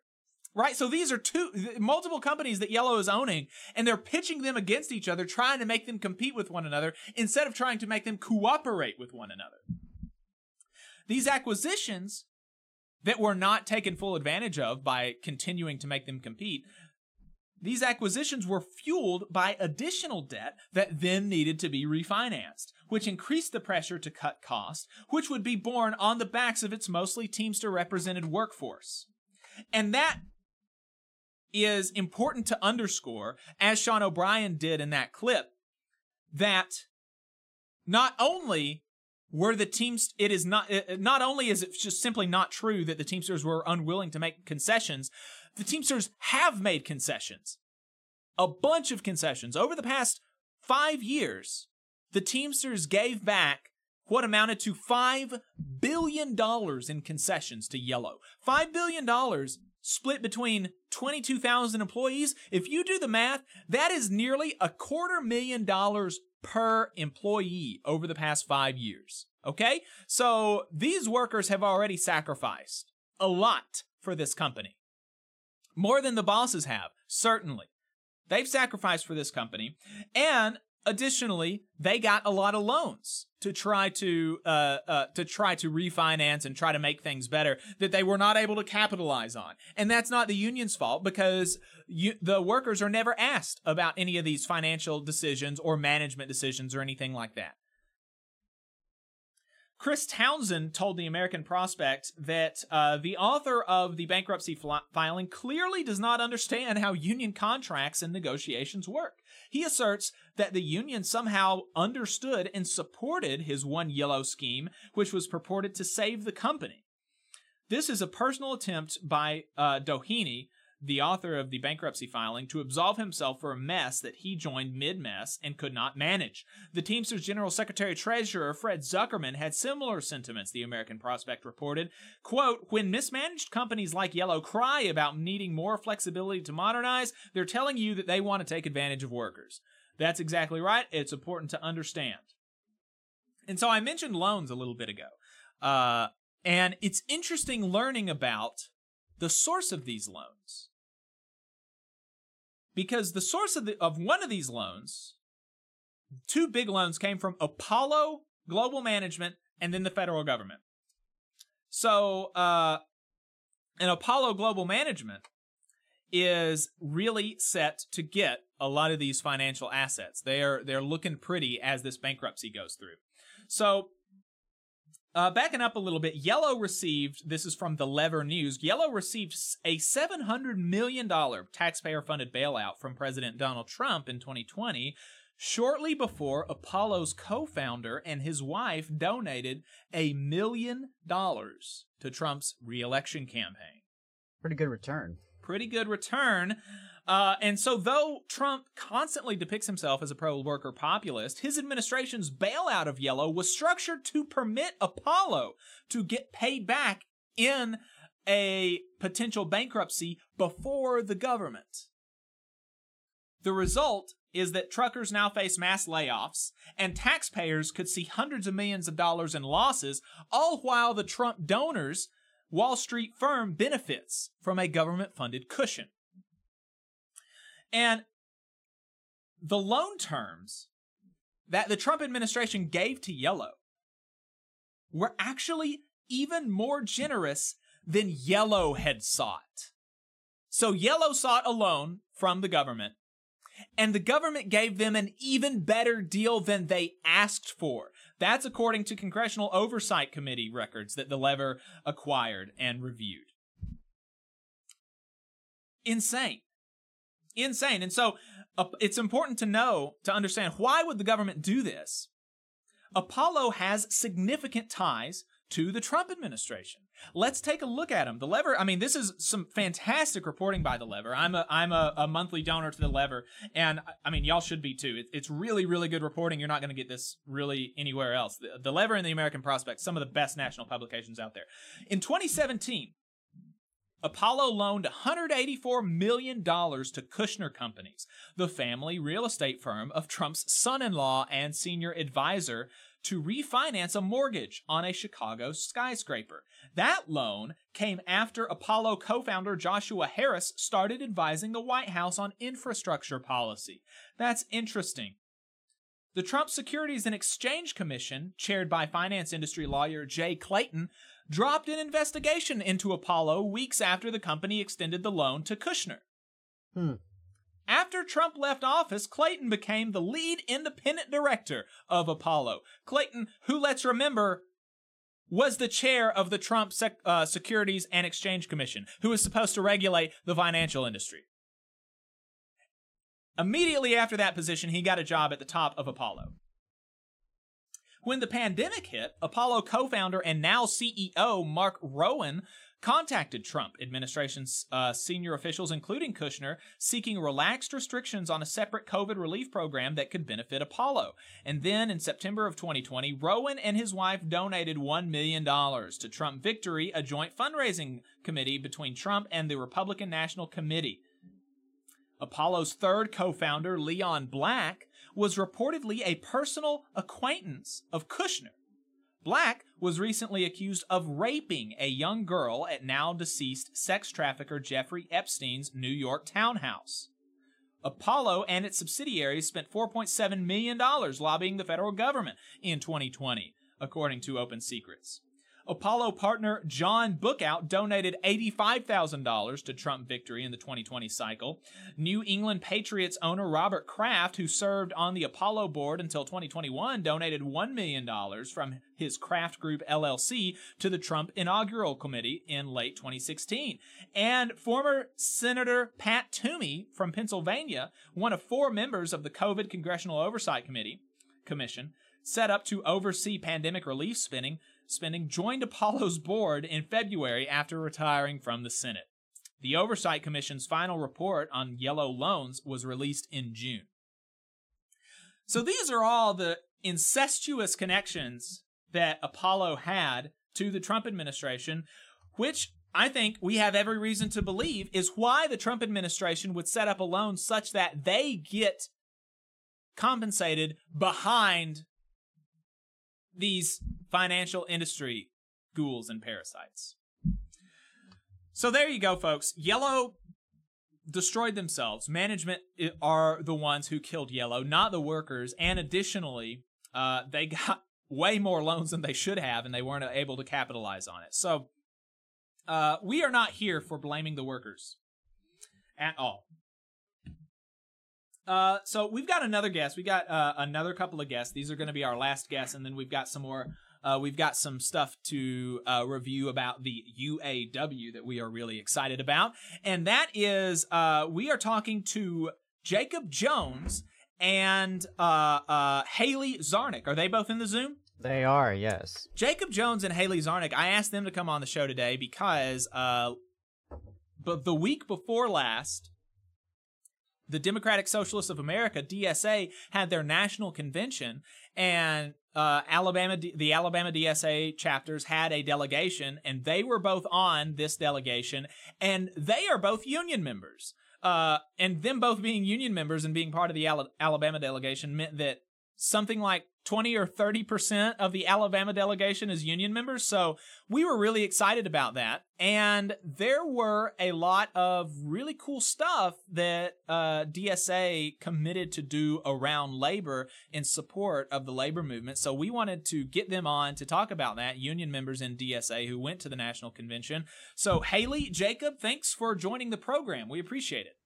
Right? So these are two multiple companies that Yellow is owning and they're pitching them against each other trying to make them compete with one another instead of trying to make them cooperate with one another. These acquisitions that were not taken full advantage of by continuing to make them compete, these acquisitions were fueled by additional debt that then needed to be refinanced, which increased the pressure to cut costs, which would be borne on the backs of its mostly Teamster represented workforce. And that is important to underscore, as Sean O'Brien did in that clip, that not only were the teams it is not not only is it just simply not true that the teamsters were unwilling to make concessions the teamsters have made concessions. A bunch of concessions. Over the past 5 years the teamsters gave back what amounted to 5 billion dollars in concessions to yellow. 5 billion dollars split between 22,000 employees. If you do the math that is nearly a quarter million dollars per employee over the past five years. Okay? So these workers have already sacrificed a lot for this company. More than the bosses have, certainly. They've sacrificed for this company. And additionally, they got a lot of loans to try to uh, uh, to try to refinance and try to make things better that they were not able to capitalize on. And that's not the union's fault because you, the workers are never asked about any of these financial decisions or management decisions or anything like that. Chris Townsend told the American Prospect that uh, the author of the bankruptcy fl- filing clearly does not understand how union contracts and negotiations work. He asserts that the union somehow understood and supported his one yellow scheme, which was purported to save the company. This is a personal attempt by uh, Doheny the author of the bankruptcy filing, to absolve himself for a mess that he joined mid mess and could not manage. The Teamsters General Secretary Treasurer Fred Zuckerman had similar sentiments, the American Prospect reported. Quote, when mismanaged companies like Yellow cry about needing more flexibility to modernize, they're telling you that they want to take advantage of workers. That's exactly right. It's important to understand. And so I mentioned loans a little bit ago. Uh, and it's interesting learning about the source of these loans because the source of the of one of these loans, two big loans came from Apollo Global Management and then the federal government. So, uh, an Apollo Global Management is really set to get a lot of these financial assets. They are they're looking pretty as this bankruptcy goes through. So uh, backing up a little bit, Yellow received, this is from the Lever News, Yellow received a $700 million taxpayer funded bailout from President Donald Trump in 2020, shortly before Apollo's co founder and his wife donated a million dollars to Trump's reelection campaign. Pretty good return. Pretty good return. Uh, and so, though Trump constantly depicts himself as a pro worker populist, his administration's bailout of Yellow was structured to permit Apollo to get paid back in a potential bankruptcy before the government. The result is that truckers now face mass layoffs, and taxpayers could see hundreds of millions of dollars in losses, all while the Trump donors' Wall Street firm benefits from a government funded cushion. And the loan terms that the Trump administration gave to Yellow were actually even more generous than Yellow had sought. So Yellow sought a loan from the government, and the government gave them an even better deal than they asked for. That's according to Congressional Oversight Committee records that the lever acquired and reviewed. Insane insane. And so uh, it's important to know to understand why would the government do this? Apollo has significant ties to the Trump administration. Let's take a look at them. The Lever, I mean, this is some fantastic reporting by the Lever. I'm a I'm a, a monthly donor to the Lever, and I mean, y'all should be too. It, it's really really good reporting. You're not going to get this really anywhere else. The, the Lever and the American Prospect, some of the best national publications out there. In 2017, Apollo loaned $184 million to Kushner Companies, the family real estate firm of Trump's son in law and senior advisor, to refinance a mortgage on a Chicago skyscraper. That loan came after Apollo co founder Joshua Harris started advising the White House on infrastructure policy. That's interesting. The Trump Securities and Exchange Commission, chaired by finance industry lawyer Jay Clayton, dropped an investigation into Apollo weeks after the company extended the loan to Kushner. Hmm. After Trump left office, Clayton became the lead independent director of Apollo. Clayton, who let's remember, was the chair of the Trump Sec- uh, Securities and Exchange Commission, who was supposed to regulate the financial industry. Immediately after that position, he got a job at the top of Apollo. When the pandemic hit, Apollo co founder and now CEO Marc Rowan contacted Trump administration's uh, senior officials, including Kushner, seeking relaxed restrictions on a separate COVID relief program that could benefit Apollo. And then in September of 2020, Rowan and his wife donated $1 million to Trump Victory, a joint fundraising committee between Trump and the Republican National Committee. Apollo's third co founder, Leon Black, was reportedly a personal acquaintance of Kushner. Black was recently accused of raping a young girl at now deceased sex trafficker Jeffrey Epstein's New York townhouse. Apollo and its subsidiaries spent $4.7 million lobbying the federal government in 2020, according to Open Secrets. Apollo partner John Bookout donated $85,000 to Trump victory in the 2020 cycle. New England Patriots owner Robert Kraft, who served on the Apollo board until 2021, donated $1 million from his Kraft Group LLC to the Trump Inaugural Committee in late 2016. And former Senator Pat Toomey from Pennsylvania, one of four members of the COVID Congressional Oversight Committee, Commission, set up to oversee pandemic relief spending, spending joined Apollo's board in February after retiring from the Senate. The Oversight Commission's final report on yellow loans was released in June. So these are all the incestuous connections that Apollo had to the Trump administration, which I think we have every reason to believe is why the Trump administration would set up a loan such that they get compensated behind these financial industry ghouls and parasites. So there you go, folks. Yellow destroyed themselves. Management are the ones who killed Yellow, not the workers. And additionally, uh, they got way more loans than they should have, and they weren't able to capitalize on it. So uh, we are not here for blaming the workers at all. Uh, so we've got another guest. We got uh, another couple of guests. These are going to be our last guests, and then we've got some more. Uh, we've got some stuff to uh, review about the UAW that we are really excited about, and that is uh, we are talking to Jacob Jones and uh, Haley Zarnick. Are they both in the Zoom? They are, yes. Jacob Jones and Haley Zarnick. I asked them to come on the show today because, but the week before last, the Democratic Socialists of America (DSA) had their national convention, and uh, Alabama, the Alabama DSA chapters had a delegation, and they were both on this delegation, and they are both union members. Uh, and them both being union members and being part of the Al- Alabama delegation meant that something like 20 or 30% of the Alabama delegation is union members. So we were really excited about that. And there were a lot of really cool stuff that uh, DSA committed to do around labor in support of the labor movement. So we wanted to get them on to talk about that, union members in DSA who went to the national convention. So, Haley, Jacob, thanks for joining the program. We appreciate it.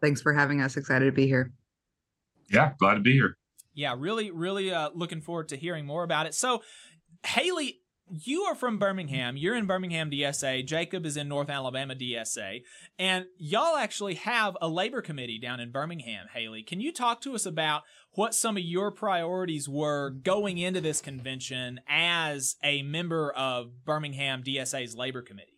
Thanks for having us. Excited to be here. Yeah, glad to be here yeah, really, really uh, looking forward to hearing more about it. So, Haley, you are from Birmingham. You're in Birmingham DSA. Jacob is in North Alabama DSA. And y'all actually have a labor committee down in Birmingham, Haley. Can you talk to us about what some of your priorities were going into this convention as a member of Birmingham DSA's labor committee?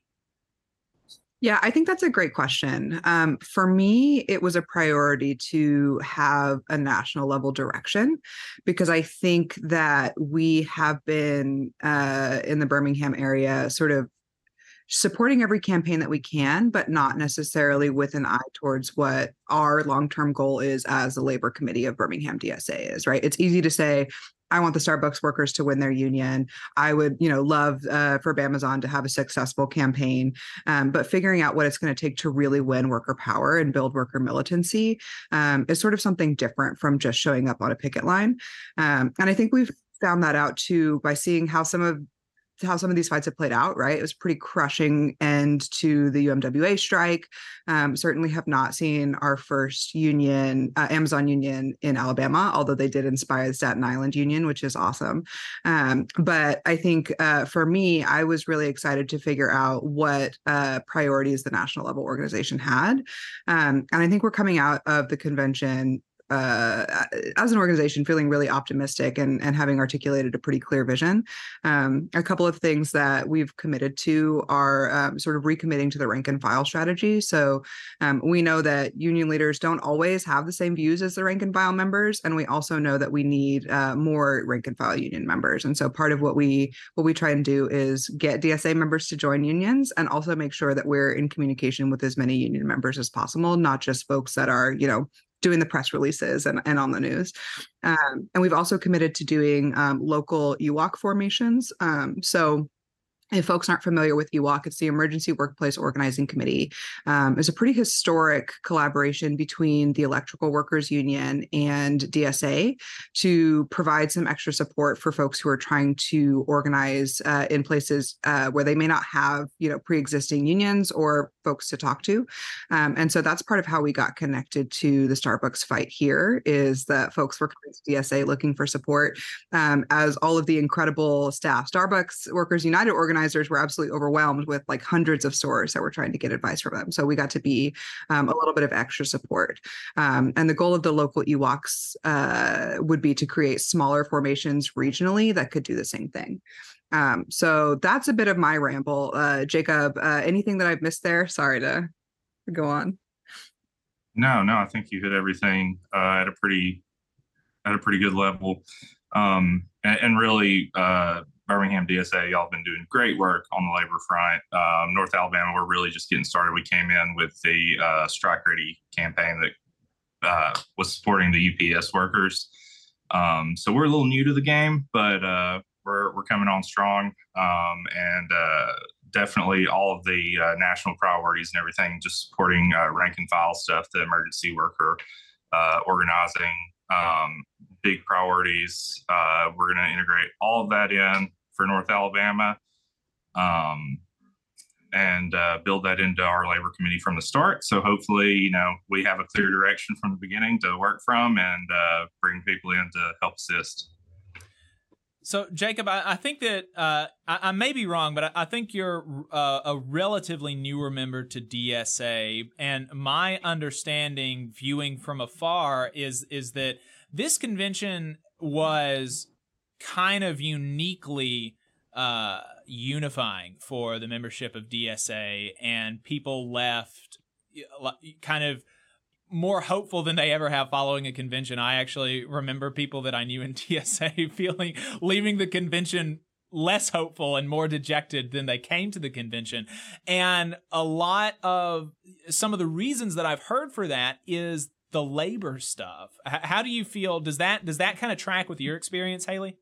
Yeah, I think that's a great question. Um, for me, it was a priority to have a national level direction because I think that we have been uh, in the Birmingham area sort of supporting every campaign that we can, but not necessarily with an eye towards what our long term goal is as the labor committee of Birmingham DSA is, right? It's easy to say, I want the Starbucks workers to win their union. I would, you know, love uh, for Amazon to have a successful campaign. Um, but figuring out what it's going to take to really win worker power and build worker militancy um, is sort of something different from just showing up on a picket line. Um, and I think we've found that out too by seeing how some of how some of these fights have played out, right? It was pretty crushing end to the UMWA strike. Um, certainly have not seen our first union, uh, Amazon union in Alabama, although they did inspire the Staten Island union, which is awesome. Um, but I think uh, for me, I was really excited to figure out what uh, priorities the national level organization had. Um, and I think we're coming out of the convention uh, as an organization feeling really optimistic and, and having articulated a pretty clear vision. Um, a couple of things that we've committed to are um, sort of recommitting to the rank and file strategy. So um, we know that union leaders don't always have the same views as the rank and file members, and we also know that we need uh, more rank and file union members. And so part of what we what we try and do is get DSA members to join unions and also make sure that we're in communication with as many union members as possible, not just folks that are you know doing the press releases and, and on the news. Um, and we've also committed to doing um, local EWOC formations. Um, so if folks aren't familiar with EWOC, it's the Emergency Workplace Organizing Committee. Um, it's a pretty historic collaboration between the Electrical Workers Union and DSA to provide some extra support for folks who are trying to organize uh, in places uh, where they may not have, you know, pre-existing unions or folks to talk to. Um, and so that's part of how we got connected to the Starbucks fight here is that folks were coming to DSA looking for support um, as all of the incredible staff, Starbucks Workers United organizers organizers were absolutely overwhelmed with like hundreds of stores that were trying to get advice from them. So we got to be um, a little bit of extra support. Um, and the goal of the local EWOCs uh, would be to create smaller formations regionally that could do the same thing. Um, so that's a bit of my ramble. Uh, Jacob, uh, anything that I've missed there? Sorry to go on. No, no, I think you hit everything uh, at a pretty at a pretty good level, um, and, and really uh, Birmingham DSA, y'all have been doing great work on the labor front. Um, North Alabama, we're really just getting started. We came in with the uh, Strike Ready campaign that uh, was supporting the UPS workers. Um, so we're a little new to the game, but uh, we're, we're coming on strong. Um, and uh, definitely all of the uh, national priorities and everything, just supporting uh, rank and file stuff, the emergency worker organizing, um, big priorities. Uh, we're going to integrate all of that in for North Alabama um, and uh, build that into our labor committee from the start. So hopefully, you know, we have a clear direction from the beginning to work from and uh, bring people in to help assist. So, Jacob, I, I think that uh, I, I, may be wrong, but I, I think you're uh, a relatively newer member to DSA, and my understanding, viewing from afar, is is that this convention was kind of uniquely uh, unifying for the membership of DSA, and people left kind of more hopeful than they ever have following a convention. I actually remember people that I knew in DSA feeling leaving the convention less hopeful and more dejected than they came to the convention. And a lot of some of the reasons that I've heard for that is the labor stuff. how do you feel? Does that does that kind of track with your experience, Haley?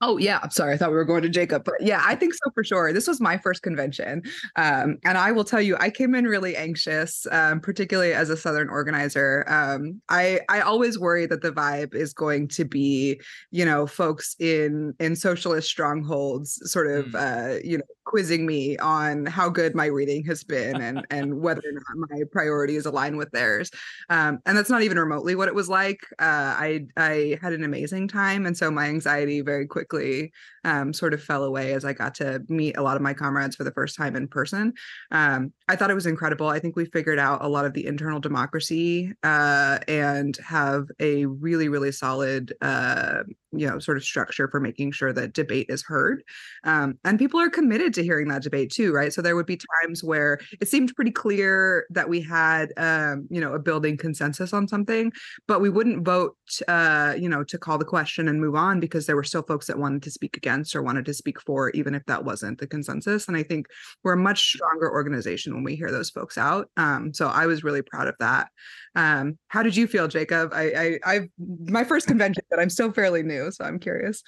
Oh yeah, I'm sorry. I thought we were going to Jacob, but yeah, I think so for sure. This was my first convention, um, and I will tell you, I came in really anxious, um, particularly as a Southern organizer. Um, I I always worry that the vibe is going to be, you know, folks in in socialist strongholds, sort of, mm. uh, you know, quizzing me on how good my reading has been and and whether or not my priorities align with theirs. Um, and that's not even remotely what it was like. Uh, I I had an amazing time, and so my anxiety very quickly specifically um, sort of fell away as I got to meet a lot of my comrades for the first time in person. Um, I thought it was incredible. I think we figured out a lot of the internal democracy uh, and have a really, really solid, uh, you know, sort of structure for making sure that debate is heard. Um, and people are committed to hearing that debate too, right? So there would be times where it seemed pretty clear that we had, um, you know, a building consensus on something, but we wouldn't vote, uh, you know, to call the question and move on because there were still folks that wanted to speak against or wanted to speak for, even if that wasn't the consensus. And I think we're a much stronger organization when we hear those folks out. Um, so I was really proud of that. Um, how did you feel, Jacob? I, I, I, my first convention, but I'm still fairly new, so I'm curious.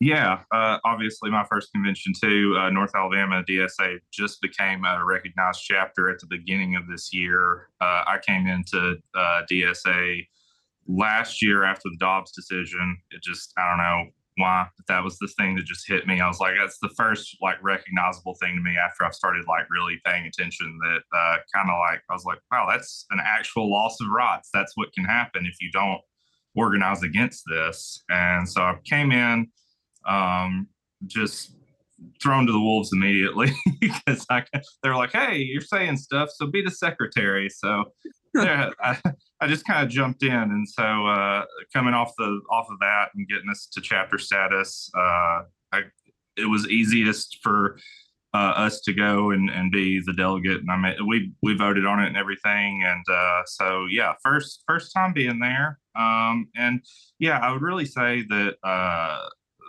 Yeah, uh, obviously, my first convention too, uh, North Alabama DSA just became a recognized chapter at the beginning of this year. Uh, I came into uh, DSA last year after the Dobbs decision. It just, I don't know why, that was the thing that just hit me. I was like, that's the first like recognizable thing to me after I've started like really paying attention. That uh, kind of like I was like, wow, that's an actual loss of rights. That's what can happen if you don't organize against this. And so I came in um, just thrown to the wolves immediately because they're like, "Hey, you're saying stuff, so be the secretary." So yeah, I, I just kind of jumped in, and so uh, coming off the off of that and getting us to chapter status, uh, I, it was easiest for uh, us to go and, and be the delegate, and I mean, we we voted on it and everything, and uh, so yeah, first first time being there, um, and yeah, I would really say that uh,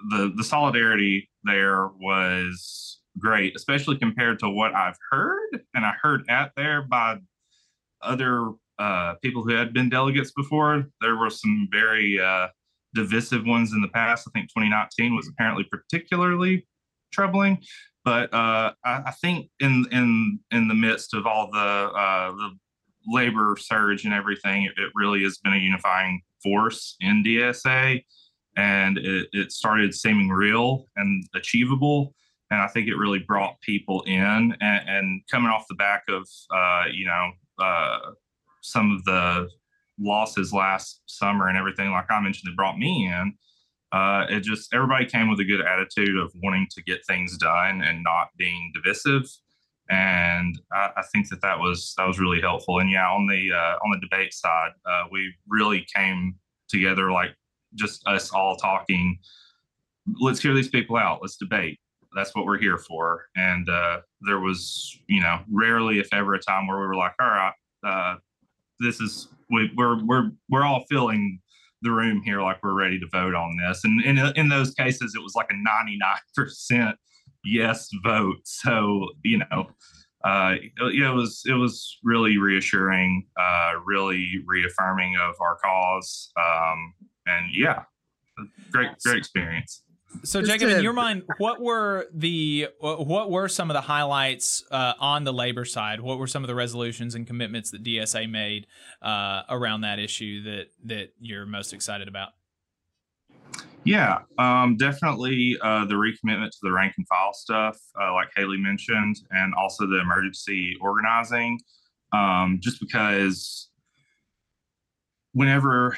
the the solidarity there was great, especially compared to what I've heard and I heard at there by other uh, people who had been delegates before. There were some very uh, divisive ones in the past. I think 2019 was apparently particularly troubling. But uh, I, I, think in in in the midst of all the uh, the labor surge and everything, it, it really has been a unifying force in DSA and it, it started seeming real and achievable and I think it really brought people in. And, and coming off the back of uh, you know uh, some of the losses last summer and everything, like I mentioned, that brought me in. Uh, it just everybody came with a good attitude of wanting to get things done and not being divisive. And I, I think that that was that was really helpful. And yeah, on the uh, on the debate side, uh, we really came together like just us all talking. Let's hear these people out. Let's debate. That's what we're here for. And uh, there was, you know, rarely, if ever, a time where we were like, all right, uh, this is we, we're we're we're all filling the room here like we're ready to vote on this. And in in those cases, it was like a ninety nine percent yes vote. So you know, uh, it was it was really reassuring, uh, really reaffirming of our cause. Um, and yeah, great great experience. So, Jacob, in your mind, what were the what were some of the highlights uh, on the labor side? What were some of the resolutions and commitments that DSA made uh, around that issue that that you're most excited about? Yeah, um, definitely uh, the recommitment to the rank and file stuff, uh, like Haley mentioned, and also the emergency organizing. Um, just because whenever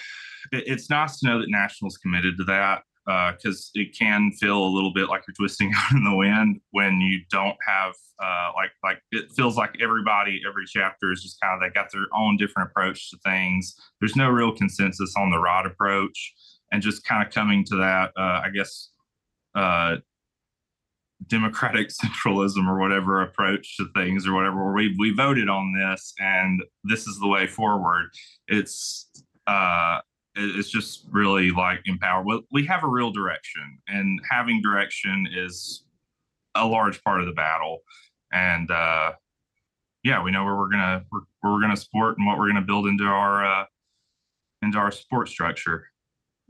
it, it's nice to know that National's committed to that because uh, it can feel a little bit like you're twisting out in the wind when you don't have uh, like like it feels like everybody every chapter is just kind of they got their own different approach to things. There's no real consensus on the rod approach, and just kind of coming to that, uh, I guess, uh, democratic centralism or whatever approach to things or whatever. We we voted on this, and this is the way forward. It's uh, it's just really like empowered. We have a real direction, and having direction is a large part of the battle. And uh, yeah, we know where we're gonna where, where we're gonna support and what we're gonna build into our uh, into our support structure.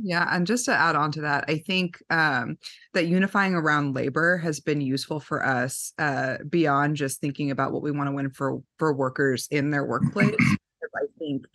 Yeah, and just to add on to that, I think um, that unifying around labor has been useful for us uh, beyond just thinking about what we want to win for for workers in their workplace. I think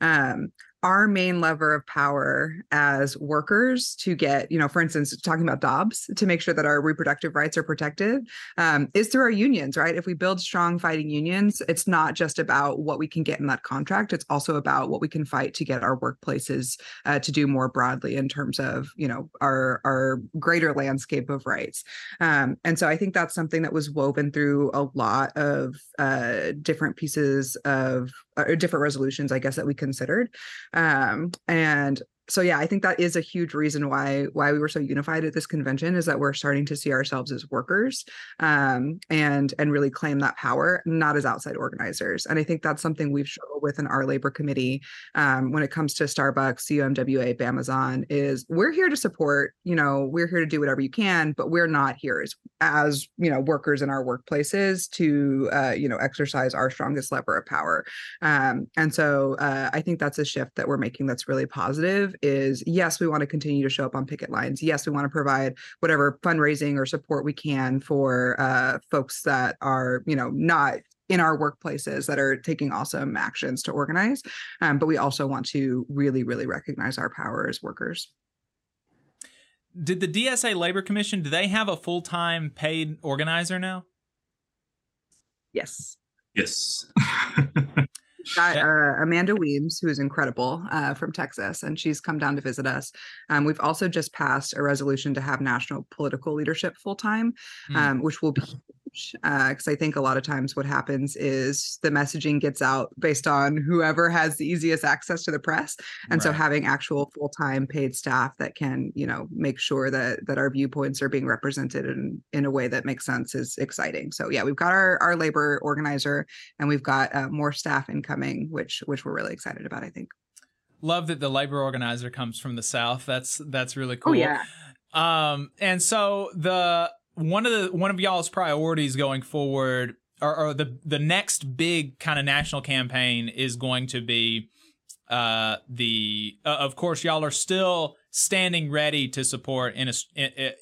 um, our main lever of power as workers to get, you know, for instance, talking about Dobbs to make sure that our reproductive rights are protected um, is through our unions, right? If we build strong fighting unions, it's not just about what we can get in that contract. It's also about what we can fight to get our workplaces uh, to do more broadly in terms of, you know, our our greater landscape of rights. Um, and so I think that's something that was woven through a lot of uh, different pieces of or different resolutions, I guess, that we considered. Um, and so yeah, I think that is a huge reason why why we were so unified at this convention is that we're starting to see ourselves as workers um, and and really claim that power, not as outside organizers. And I think that's something we've struggled with in our labor committee um, when it comes to Starbucks, UMWA, Amazon. Is we're here to support. You know, we're here to do whatever you can, but we're not here as as you know workers in our workplaces to uh, you know exercise our strongest lever of power. Um, and so uh, I think that's a shift that we're making that's really positive is yes, we want to continue to show up on picket lines. Yes, we want to provide whatever fundraising or support we can for uh, folks that are, you know, not in our workplaces that are taking awesome actions to organize. Um, but we also want to really, really recognize our power as workers. Did the DSA Labor Commission, do they have a full time paid organizer now? Yes. Yes. got uh, Amanda Weems, who is incredible uh, from Texas, and she's come down to visit us. Um, we've also just passed a resolution to have national political leadership full time, Hmm. um, which will be huge. Because I think a lot of times what happens is the messaging gets out based on whoever has the easiest access to the press, and so having actual full time paid staff that can, you know, make sure that that our viewpoints are being represented in in a way that makes sense is exciting. So yeah, we've got our our labor organizer, and we've got uh, more staff incoming, which which we're really excited about. I think. Love that the labor organizer comes from the South. That's that's really cool. Oh yeah. Um, and so the one of the one of y'all's priorities going forward, or, or the the next big kind of national campaign is going to be, uh, the uh, of course y'all are still standing ready to support in a s- i- i-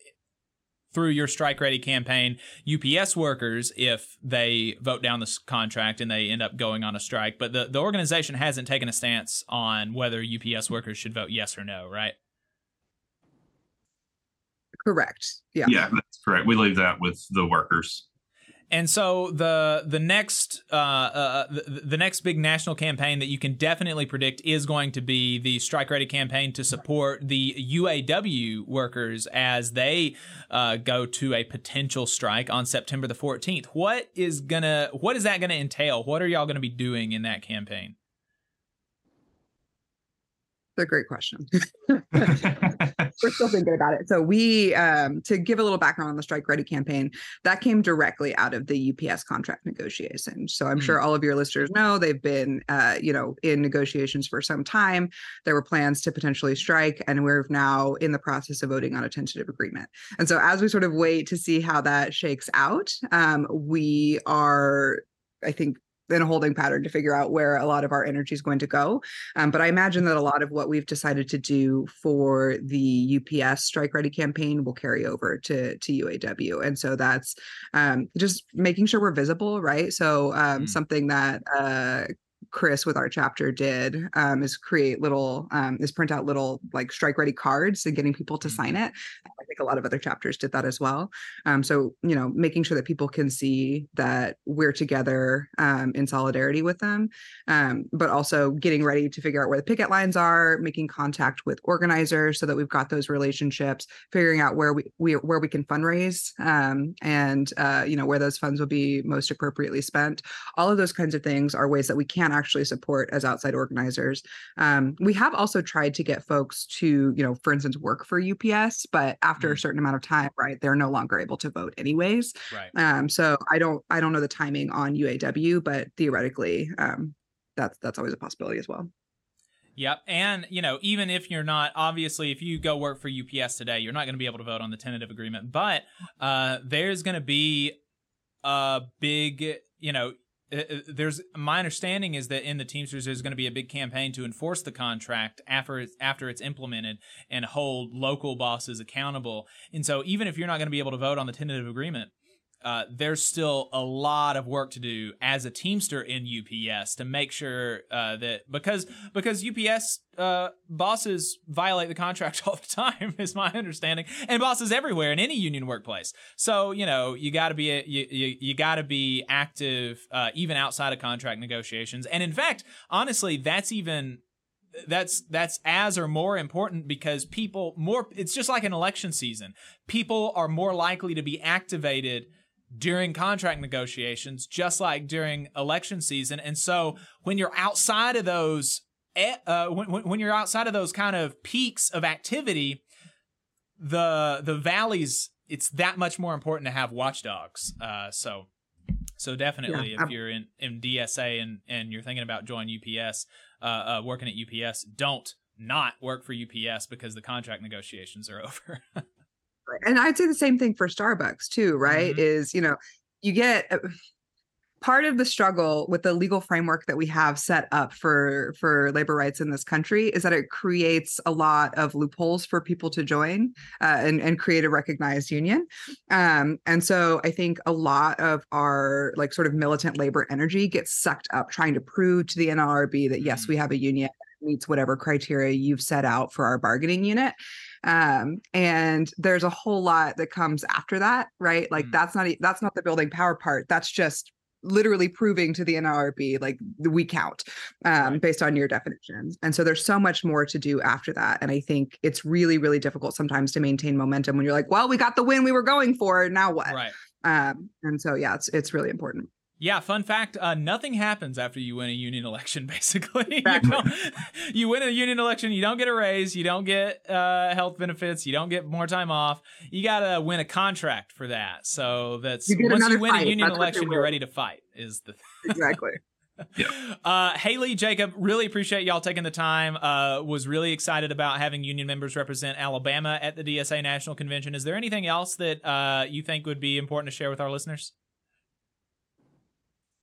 through your strike ready campaign UPS workers if they vote down this contract and they end up going on a strike. But the the organization hasn't taken a stance on whether UPS workers should vote yes or no, right? Correct. Yeah. Yeah, that's correct. We leave that with the workers. And so the the next uh, uh, the, the next big national campaign that you can definitely predict is going to be the Strike Ready campaign to support the UAW workers as they uh, go to a potential strike on September the 14th. What is gonna what is that gonna entail? What are y'all gonna be doing in that campaign? A great question. We're still thinking about it. So we, um, to give a little background on the Strike Ready campaign, that came directly out of the UPS contract negotiation. So I'm sure all of your listeners know they've been, uh, you know, in negotiations for some time. There were plans to potentially strike, and we're now in the process of voting on a tentative agreement. And so as we sort of wait to see how that shakes out, um, we are, I think, in a holding pattern to figure out where a lot of our energy is going to go. Um, but I imagine that a lot of what we've decided to do for the UPS Strike Ready campaign will carry over to to UAW, and so that's um, just making sure we're visible, right? So um, something that uh, Chris with our chapter did um, is create little um, is print out little like strike ready cards and getting people to sign it. I think a lot of other chapters did that as well. Um, so you know, making sure that people can see that we're together um, in solidarity with them, um, but also getting ready to figure out where the picket lines are, making contact with organizers so that we've got those relationships, figuring out where we, we where we can fundraise um, and uh, you know where those funds will be most appropriately spent. All of those kinds of things are ways that we can actually support as outside organizers. Um, we have also tried to get folks to, you know, for instance, work for UPS, but after a certain amount of time, right, they're no longer able to vote anyways. Right. Um, so I don't, I don't know the timing on UAW, but theoretically, um, that's that's always a possibility as well. Yep. And, you know, even if you're not, obviously, if you go work for UPS today, you're not going to be able to vote on the tentative agreement. But uh, there's going to be a big, you know, Uh, uh, there's my understanding is that in the Teamsters there's going to be a big campaign to enforce the contract after it's after it's implemented and hold local bosses accountable. And so even if you're not going to be able to vote on the tentative agreement, uh, there's still a lot of work to do as a Teamster in UPS to make sure uh, that because because UPS uh, bosses violate the contract all the time, is my understanding, and bosses everywhere in any union workplace. So you know you got to be a, you you, you got to be active uh, even outside of contract negotiations. And in fact, honestly, that's even that's that's as or more important because people more it's just like an election season people are more likely to be activated during contract negotiations just like during election season. And so when you're outside of those eh, uh, when, when you're outside of those kind of peaks of activity the the valleys it's that much more important to have watchdogs. Uh, so so definitely Yeah, if you're in, in dsa and and you're thinking about joining ups uh, uh, working at ups don't not work for ups because the contract negotiations are over and I'd say the same thing for Starbucks too, right? Is, you know, you get uh, part of the struggle with the legal framework that we have set up for for labor rights in this country is that it creates a lot of loopholes for people to join uh, and and create a recognized union. Um, and so I think a lot of our like sort of militant labor energy gets sucked up trying to prove to the NLRB that yes, we have a union that meets whatever criteria you've set out for our bargaining unit um and there's a whole lot that comes after that right? Like that's not that's not the building power part. That's just literally proving to the NLRB like we count um based on your definitions and so there's so much more to do after that. And i think it's really really difficult sometimes to maintain momentum when you're like well we got the win we were going for. Now what? Right. Um and so yeah it's it's really important Yeah, fun fact: uh, nothing happens after you win a union election. Basically, you, you win a union election, you don't get a raise, you don't get uh, health benefits, you don't get more time off. You gotta win a contract for that. So that's You once you another win a union That's election, you're you're ready to fight. Is the exactly uh, Haley, Jacob, really appreciate y'all taking the time. Uh, was really excited about having union members represent Alabama at the DSA National Convention. Is there anything else that uh, you think would be important to share with our listeners?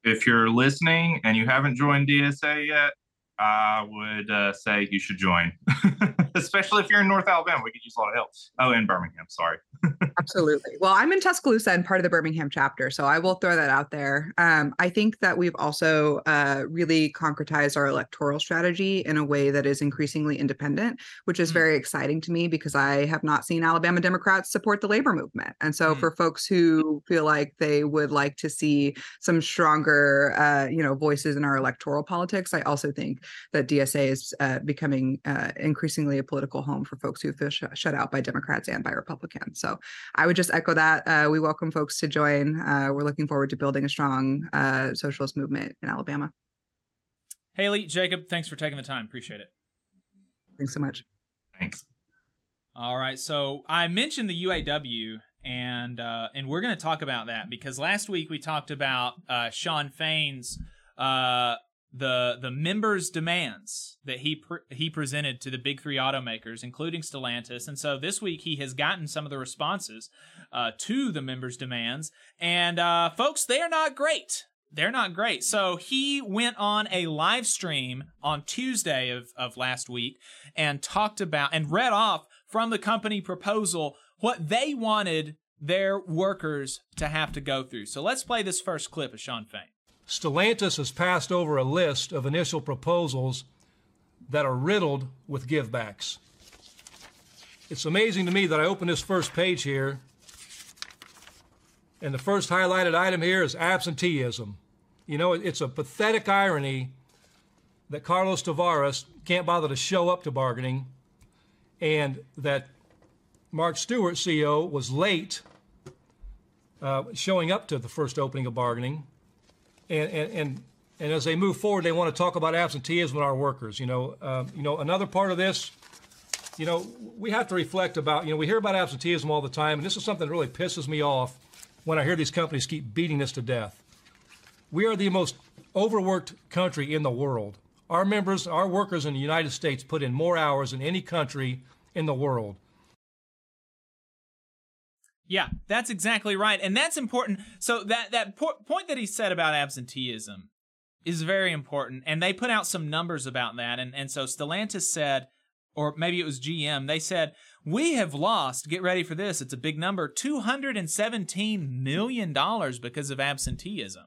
If you're listening and you haven't joined DSA yet, I would uh, say you should join, especially if you're in North Alabama. We could use a lot of help. Oh, in Birmingham, sorry. Absolutely. Well, I'm in Tuscaloosa and part of the Birmingham chapter, so I will throw that out there. Um, I think that we've also uh, really concretized our electoral strategy in a way that is increasingly independent, which is very exciting to me because I have not seen Alabama Democrats support the labor movement. And so, for folks who feel like they would like to see some stronger, uh, you know, voices in our electoral politics, I also think that DSA is uh, becoming uh, increasingly a political home for folks who feel sh- shut out by Democrats and by Republicans. So I would just echo that. Uh, we welcome folks to join. Uh, we're looking forward to building a strong uh, socialist movement in Alabama. Haley, Jacob, thanks for taking the time. Appreciate it. Thanks so much. Thanks. All right, so I mentioned the UAW, and uh, and we're going to talk about that because last week we talked about uh, Shawn Fain's uh, the the members' demands that he pre- he presented to the big three automakers, including Stellantis, and so this week he has gotten some of the responses uh, to the members' demands, and uh, folks, they are not great. They're not great. So he went on a live stream on Tuesday of, of last week and talked about and read off from the company proposal what they wanted their workers to have to go through. So let's play this first clip of Shawn Fain. Stellantis has passed over a list of initial proposals that are riddled with givebacks. It's amazing to me that I open this first page here, and the first highlighted item here is absenteeism. You know, it's a pathetic irony that Carlos Tavares can't bother to show up to bargaining, and that Mark Stewart, CEO, was late uh, showing up to the first opening of bargaining and, and, and, and as they move forward, they want to talk about absenteeism with our workers. You know, uh, you know, another part of this, you know, we have to reflect about, you know, we hear about absenteeism all the time, and this is something that really pisses me off when I hear these companies keep beating this to death. We are the most overworked country in the world. Our members, our workers in the United States put in more hours than any country in the world. Yeah, that's exactly right, and that's important. So that that po- point that he said about absenteeism is very important, and they put out some numbers about that. And and so Stellantis said or maybe it was GM, they said, We have lost, get ready for this, it's a big number, $217 million because of absenteeism.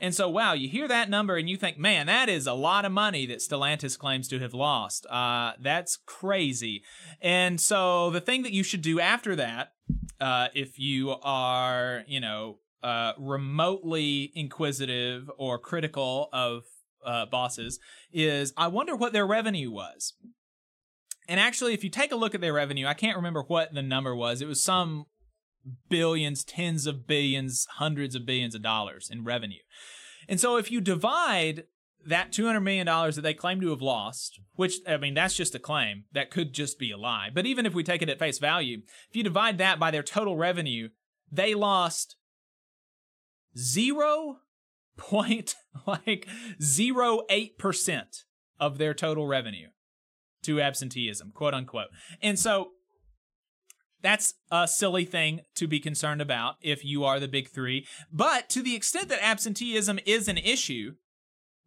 And so, wow, you hear that number and you think, man, that is a lot of money that Stellantis claims to have lost. Uh, that's crazy. And so, the thing that you should do after that, uh, if you are, you know, uh, remotely inquisitive or critical of uh, bosses, is I wonder what their revenue was. And actually, if you take a look at their revenue, I can't remember what the number was. It was some billions, tens of billions, hundreds of billions of dollars in revenue. And so if you divide that $200 million that they claim to have lost, which, I mean, that's just a claim. That could just be a lie. But even if we take it at face value, if you divide that by their total revenue, they lost zero point like zero eight percent of their total revenue to absenteeism, quote unquote. And so that's a silly thing to be concerned about if you are the big three. But to the extent that absenteeism is an issue,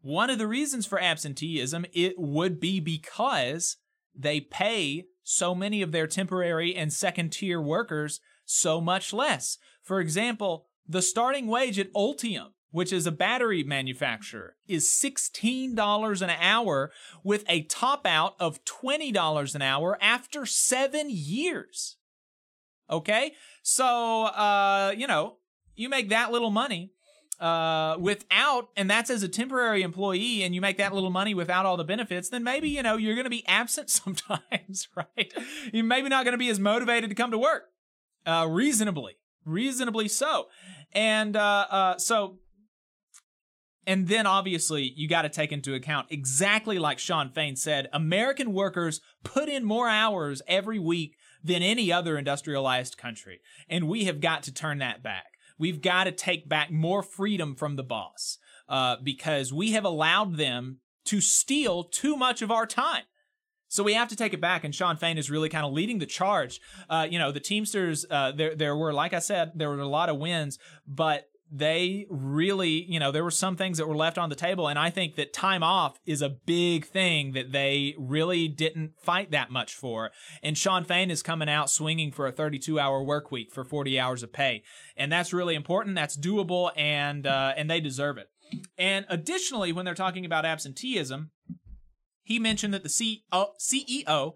one of the reasons for absenteeism it would be because they pay so many of their temporary and second tier workers so much less. For example, the starting wage at Ultium, which is a battery manufacturer, is $16 an hour with a top out of $20 an hour after seven years. Okay? So, uh, you know, you make that little money uh, without, and that's as a temporary employee, and you make that little money without all the benefits, then maybe, you know, you're going to be absent sometimes, right? You're maybe not going to be as motivated to come to work, uh, reasonably, reasonably so. And uh, uh, so, and then obviously you got to take into account exactly like Shawn Fain said, American workers put in more hours every week than any other industrialized country. And we have got to turn that back. We've got to take back more freedom from the boss uh, because we have allowed them to steal too much of our time. So we have to take it back, and Shawn Fain is really kind of leading the charge. Uh, you know, the Teamsters, uh, there there were, like I said, there were a lot of wins, but they really, you know, there were some things that were left on the table. And I think that time off is a big thing that they really didn't fight that much for. And Shawn Fain is coming out swinging for a 32 hour work week for 40 hours of pay. And that's really important. That's doable and, uh, and they deserve it. And additionally, when they're talking about absenteeism, he mentioned that the CEO, CEO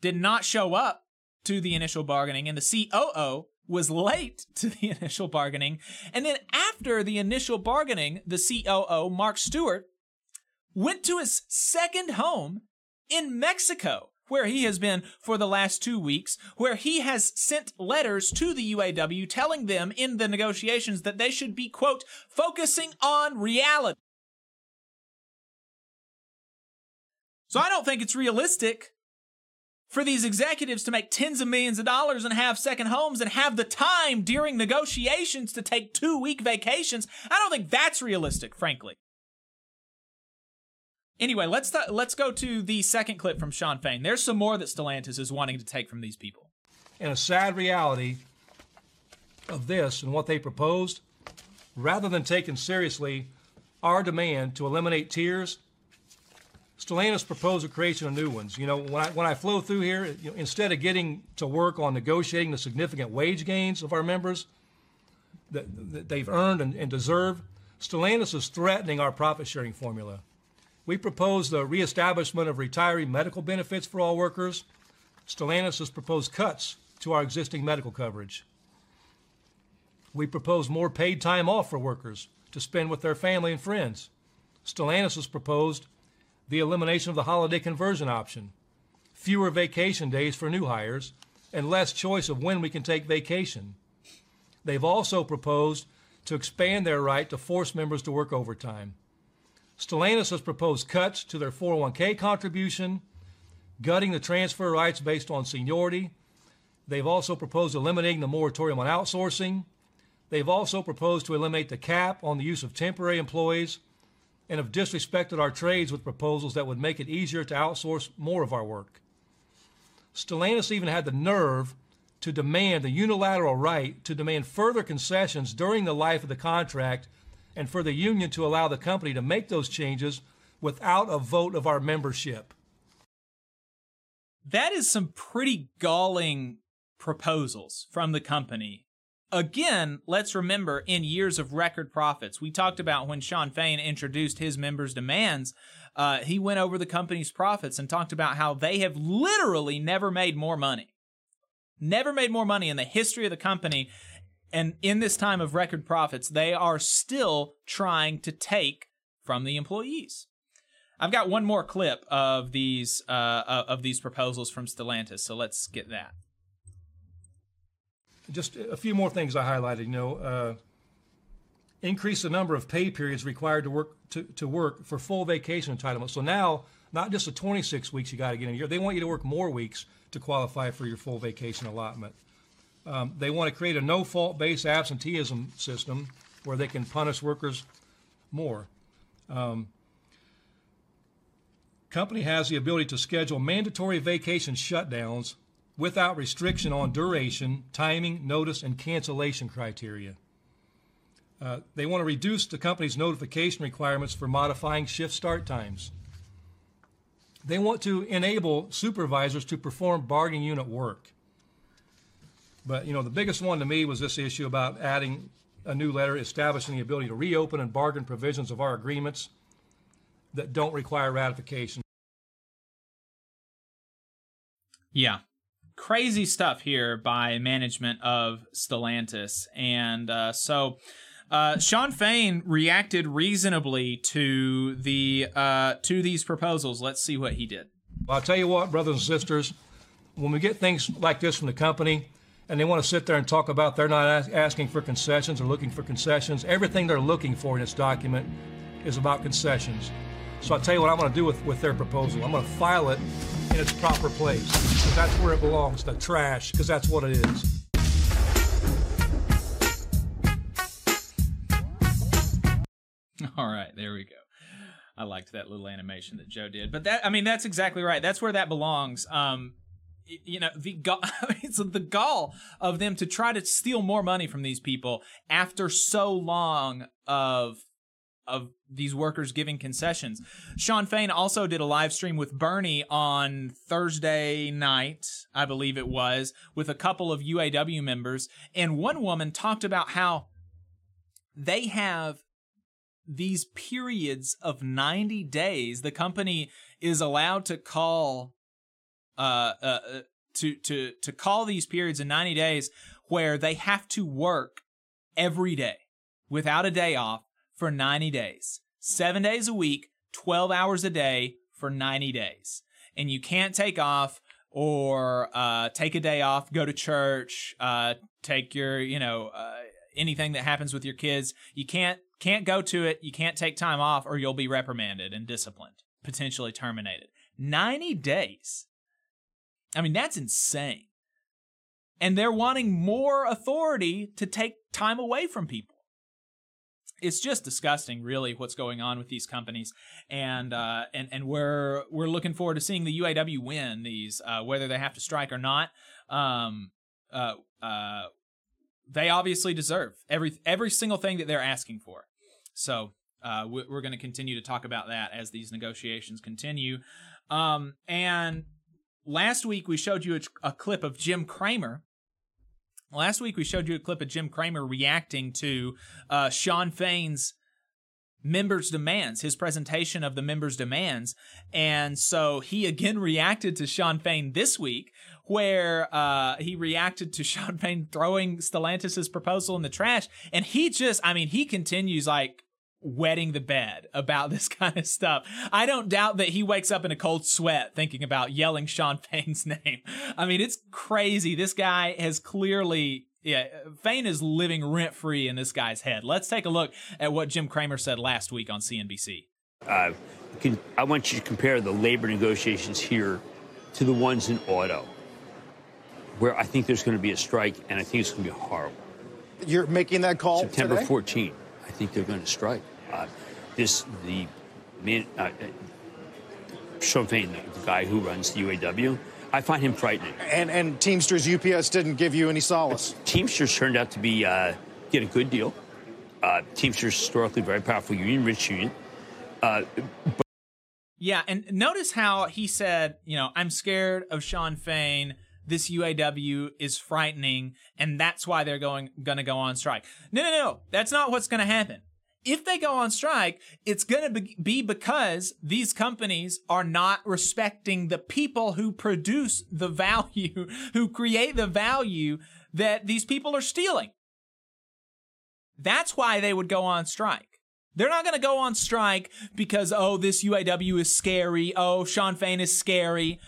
did not show up to the initial bargaining and the COO was late to the initial bargaining. And then after the initial bargaining, the COO, Mark Stewart, went to his second home in Mexico, where he has been for the last two weeks, where he has sent letters to the UAW telling them in the negotiations that they should be, quote, focusing on reality. So I don't think it's realistic for these executives to make tens of millions of dollars and have second homes and have the time during negotiations to take two week vacations, I don't think that's realistic, frankly. Anyway, let's th- let's go to the second clip from Shawn Fain. There's some more that Stellantis is wanting to take from these people. And a sad reality of this and what they proposed, rather than taking seriously our demand to eliminate tiers Stellantis proposed the creation of new ones. You know, when I, when I flow through here, you know, instead of getting to work on negotiating the significant wage gains of our members that, that they've earned and, and deserve, Stellantis is threatening our profit sharing formula. We propose the reestablishment of retiree medical benefits for all workers. Stellantis has proposed cuts to our existing medical coverage. We propose more paid time off for workers to spend with their family and friends. Stellantis has proposed the elimination of the holiday conversion option, fewer vacation days for new hires, and less choice of when we can take vacation. They've also proposed to expand their right to force members to work overtime. Stellantis has proposed cuts to their 401k contribution, gutting the transfer rights based on seniority. They've also proposed eliminating the moratorium on outsourcing. They've also proposed to eliminate the cap on the use of temporary employees and have disrespected our trades with proposals that would make it easier to outsource more of our work. Stellantis even had the nerve to demand the unilateral right to demand further concessions during the life of the contract and for the union to allow the company to make those changes without a vote of our membership. that is some pretty galling proposals from the company. Again, let's remember in years of record profits, we talked about when Shawn Fain introduced his members' demands, uh, he went over the company's profits and talked about how they have literally never made more money. Never made more money in the history of the company. And in this time of record profits, they are still trying to take from the employees. I've got one more clip of these uh, of these proposals from Stellantis, so let's get that. Just a few more things I highlighted. You know, uh, increase the number of pay periods required to work to, to work for full vacation entitlement. So now, not just the 26 weeks you got to get in a year, they want you to work more weeks to qualify for your full vacation allotment. Um, they want to create a no fault based absenteeism system where they can punish workers more. Um, company has the ability to schedule mandatory vacation shutdowns without restriction on duration, timing, notice, and cancellation criteria. Uh, they want to reduce the company's notification requirements for modifying shift start times. They want to enable supervisors to perform bargaining unit work. But you know, the biggest one to me was this issue about adding a new letter establishing the ability to reopen and bargain provisions of our agreements that don't require ratification. Yeah. Crazy stuff here by management of Stellantis. And uh, so uh, Shawn Fain reacted reasonably to the uh, to these proposals. Let's see what he did. Well, I'll tell you what, brothers and sisters, when we get things like this from the company, and they want to sit there and talk about they're not asking for concessions or looking for concessions, everything they're looking for in this document is about concessions. So I'll tell you what I'm going to do with, with their proposal. I'm going to file it in its proper place. That's where it belongs, the trash, because that's what it is. All right, there we go. I liked that little animation that Joe did. But that I mean that's exactly right. That's where that belongs. Um you know the gall, it's the gall of them to try to steal more money from these people after so long of of these workers giving concessions. Shawn Fain also did a live stream with Bernie on Thursday night, I believe it was, with a couple of UAW members, and one woman talked about how they have these periods of 90 days. The company is allowed to call uh, uh, uh to to to call these periods in 90 days where they have to work every day without a day off for 90 days. 7 days a week, 12 hours a day for 90 days. And you can't take off or uh, take a day off, go to church, uh, take your, you know, uh, anything that happens with your kids. You can't can't go to it. You can't take time off, or you'll be reprimanded and disciplined, potentially terminated. 90 days. I mean, that's insane. And they're wanting more authority to take time away from people. It's just disgusting, really, what's going on with these companies, and uh, and and we're we're looking forward to seeing the UAW win these, uh, whether they have to strike or not. Um, uh, uh, they obviously deserve every every single thing that they're asking for. So uh, we're going to continue to talk about that as these negotiations continue. Um, and last week we showed you a, a, clip of Jim Cramer. Last week we showed you a clip of Jim Cramer reacting to uh, Shawn Fain's members' demands, his presentation of the members' demands. And so he again reacted to Shawn Fain this week where uh, he reacted to Shawn Fain throwing Stellantis' proposal in the trash. And he just, I mean, he continues like wetting the bed about this kind of stuff. I don't doubt that he wakes up in a cold sweat thinking about yelling Shawn Fain's name. I mean, it's crazy. This guy has clearly yeah, Fain is living rent free in this guy's head. Let's take a look at what Jim Cramer said last week on CNBC. Uh, can, I want you to compare the labor negotiations here to the ones in auto where I think there's going to be a strike, and I think it's going to be horrible. You're making that call September today? 14. I think they're going to strike. Uh, this the man, uh, Shawn Fain, the, the guy who runs the UAW. I find him frightening. And and Teamsters UPS didn't give you any solace. Teamsters turned out to be uh, get a good deal. Uh, Teamsters historically very powerful union, rich union. Uh, but Yeah, and notice how he said, you know, I'm scared of Shawn Fain. This UAW is frightening, and that's why they're going gonna go on strike. No, no, no, that's not what's gonna happen. If they go on strike, it's gonna be- be because these companies are not respecting the people who produce the value, who create the value that these people are stealing. That's why they would go on strike. They're not going to go on strike because, oh, this UAW is scary. Oh, Shawn Fain is scary.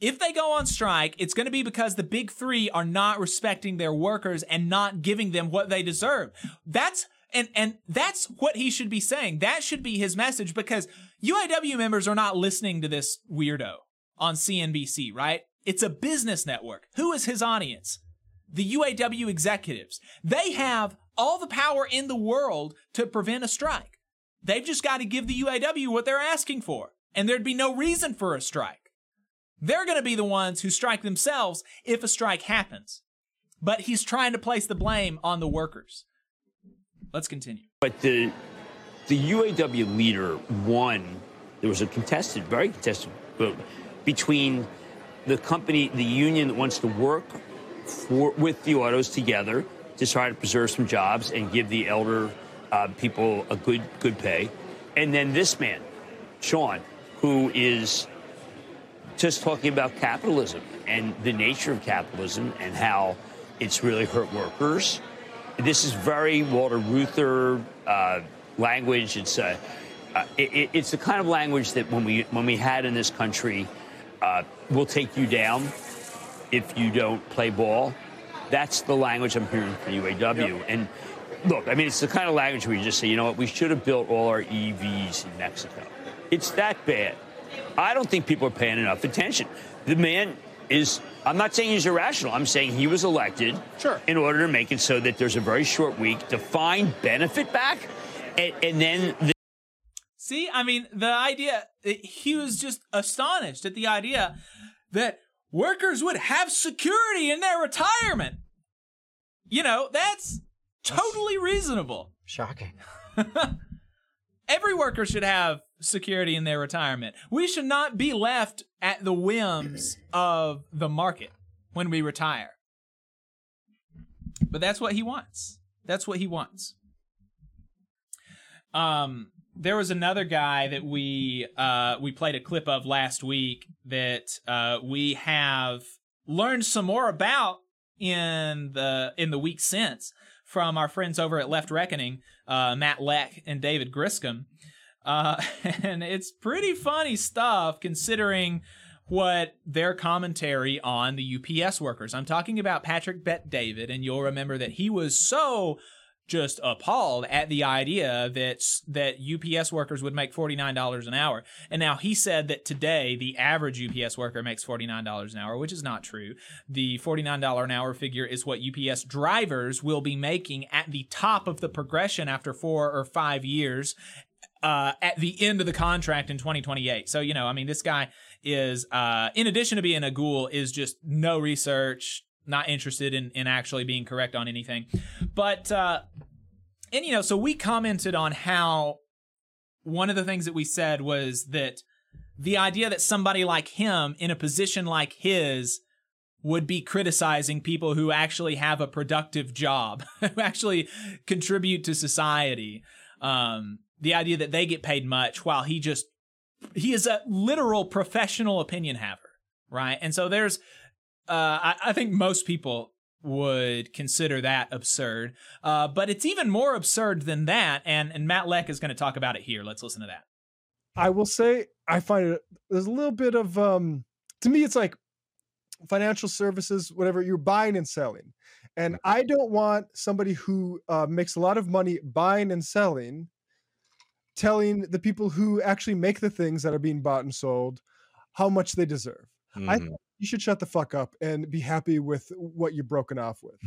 If they go on strike, it's going to be because the big three are not respecting their workers and not giving them what they deserve. That's and and that's what he should be saying. That should be his message because UAW members are not listening to this weirdo on CNBC, right? It's a business network. Who is his audience? The UAW executives. They have all the power in the world to prevent a strike. They've just got to give the UAW what they're asking for, and there'd be no reason for a strike. They're going to be the ones who strike themselves if a strike happens. But he's trying to place the blame on the workers. Let's continue. But the the UAW leader won. There was a contested, very contested vote between the company, the union that wants to work for with the autos together to try to preserve some jobs and give the elder uh, people a good good pay, and then this man, Shawn, who is just talking about capitalism and the nature of capitalism and how it's really hurt workers. This is very Walter Reuther uh, language. It's uh, uh, it, it's the kind of language that when we when we had in this country, uh, will take you down if you don't play ball. That's the language I'm hearing from UAW. Yep. And look, I mean, it's the kind of language where you just say, you know what, we should have built all our EVs in Mexico. It's that bad. I don't think people are paying enough attention. The man is, I'm not saying he's irrational. I'm saying he was elected sure. in order to make it so that there's a very short week to find benefit back. And, and then the See, I mean, the idea, he was just astonished at the idea that workers would have security in their retirement. You know, that's totally reasonable. Shocking. Every worker should have security in their retirement. We should not be left at the whims of the market when we retire. But that's what he wants. That's what he wants. Um, there was another guy that we uh, we played a clip of last week that uh, we have learned some more about in the in the week since from our friends over at Left Reckoning, uh, Matt Lech and David Griscom. Uh, and it's pretty funny stuff considering what their commentary on the UPS workers. I'm talking about Patrick Bet-David, and you'll remember that he was so just appalled at the idea that that UPS workers would make $49 an hour. And now he said that today the average UPS worker makes $49 an hour, which is not true. The $49 an hour figure is what UPS drivers will be making at the top of the progression after 4 or 5 years uh, at the end of the contract in 2028. So, you know, I mean, this guy is, uh, in addition to being a ghoul, is just no research, not interested in, in actually being correct on anything. But, uh, and, you know, so we commented on how one of the things that we said was that the idea that somebody like him in a position like his would be criticizing people who actually have a productive job, who actually contribute to society. Um, the idea that they get paid much while he just he is a literal professional opinion haver, right? And so there's uh I, I think most people would consider that absurd. Uh, but it's even more absurd than that, and and Matt Lech is going to talk about it here. Let's listen to that. I will say I find it there's a little bit of um to me it's like financial services whatever you're buying and selling and I don't want somebody who uh, makes a lot of money buying and selling telling the people who actually make the things that are being bought and sold how much they deserve. I think you should shut the fuck up and be happy with what you're broken off with.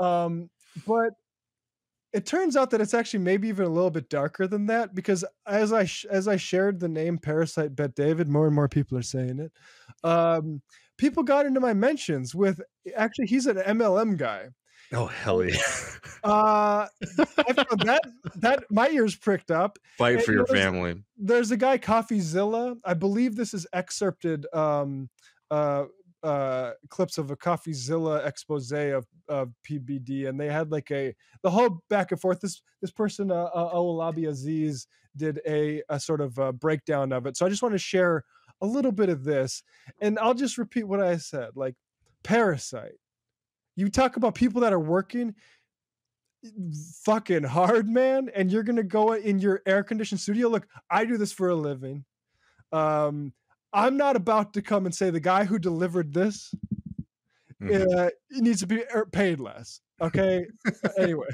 Um, but it turns out that it's actually maybe even a little bit darker than that because as I sh- as I shared the name Parasite Bet David, more and more people are saying it. Um, people got into my mentions with actually he's an MLM guy, Oh hell yeah! Uh, that that my ears pricked up. Fight And for your there's- family. There's a guy, CoffeeZilla. I believe this is excerpted um, uh, uh, clips of a CoffeeZilla expose of, of PBD, and they had like a the whole back and forth. This this person, uh, uh, Owolabi Aziz, did a a sort of uh breakdown of it. So I just want to share a little bit of this, and I'll just repeat what I said. Like Parasite. You talk about people that are working fucking hard, man, and you're gonna go in your air conditioned studio. Look, I do this for a living. Um, I'm not about to come and say the guy who delivered this uh, needs to be er- paid less. Okay. anyway,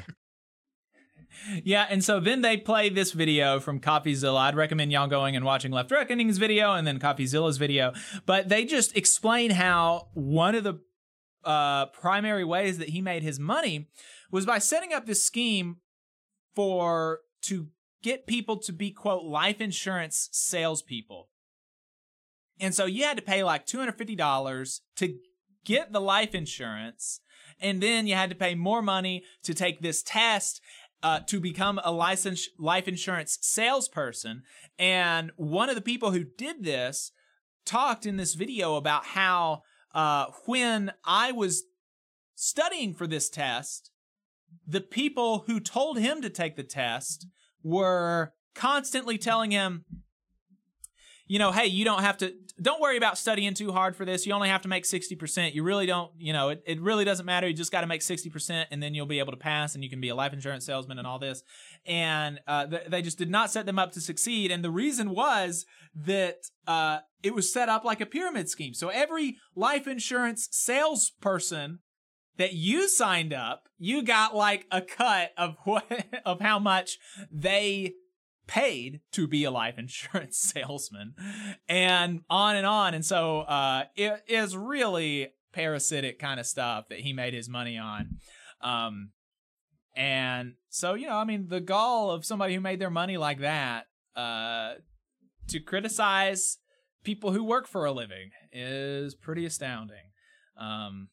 Yeah, and so then they play this video from CoffeeZilla. I'd recommend y'all going and watching Left Reckoning's video and then CoffeeZilla's video. But they just explain how one of the uh, primary ways that he made his money was by setting up this scheme for to get people to be quote life insurance salespeople. And so you had to pay like $250 to get the life insurance. And then you had to pay more money to take this test uh, to become a licensed life insurance salesperson. And one of the people who did this talked in this video about how uh, when I was studying for this test, the people who told him to take the test were constantly telling him, you know, hey, you don't have to, don't worry about studying too hard for this. You only have to make 60%. You really don't, you know, it, it really doesn't matter. You just got to make 60% and then you'll be able to pass and you can be a life insurance salesman and all this. And uh, th- they just did not set them up to succeed. And the reason was that uh, it was set up like a pyramid scheme. So every life insurance salesperson that you signed up, you got like a cut of what of how much they paid to be a life insurance salesman and on and on. And so uh it is really parasitic kind of stuff that he made his money on. Um and so you know i mean the gall of somebody who made their money like that uh to criticize people who work for a living is pretty astounding. Um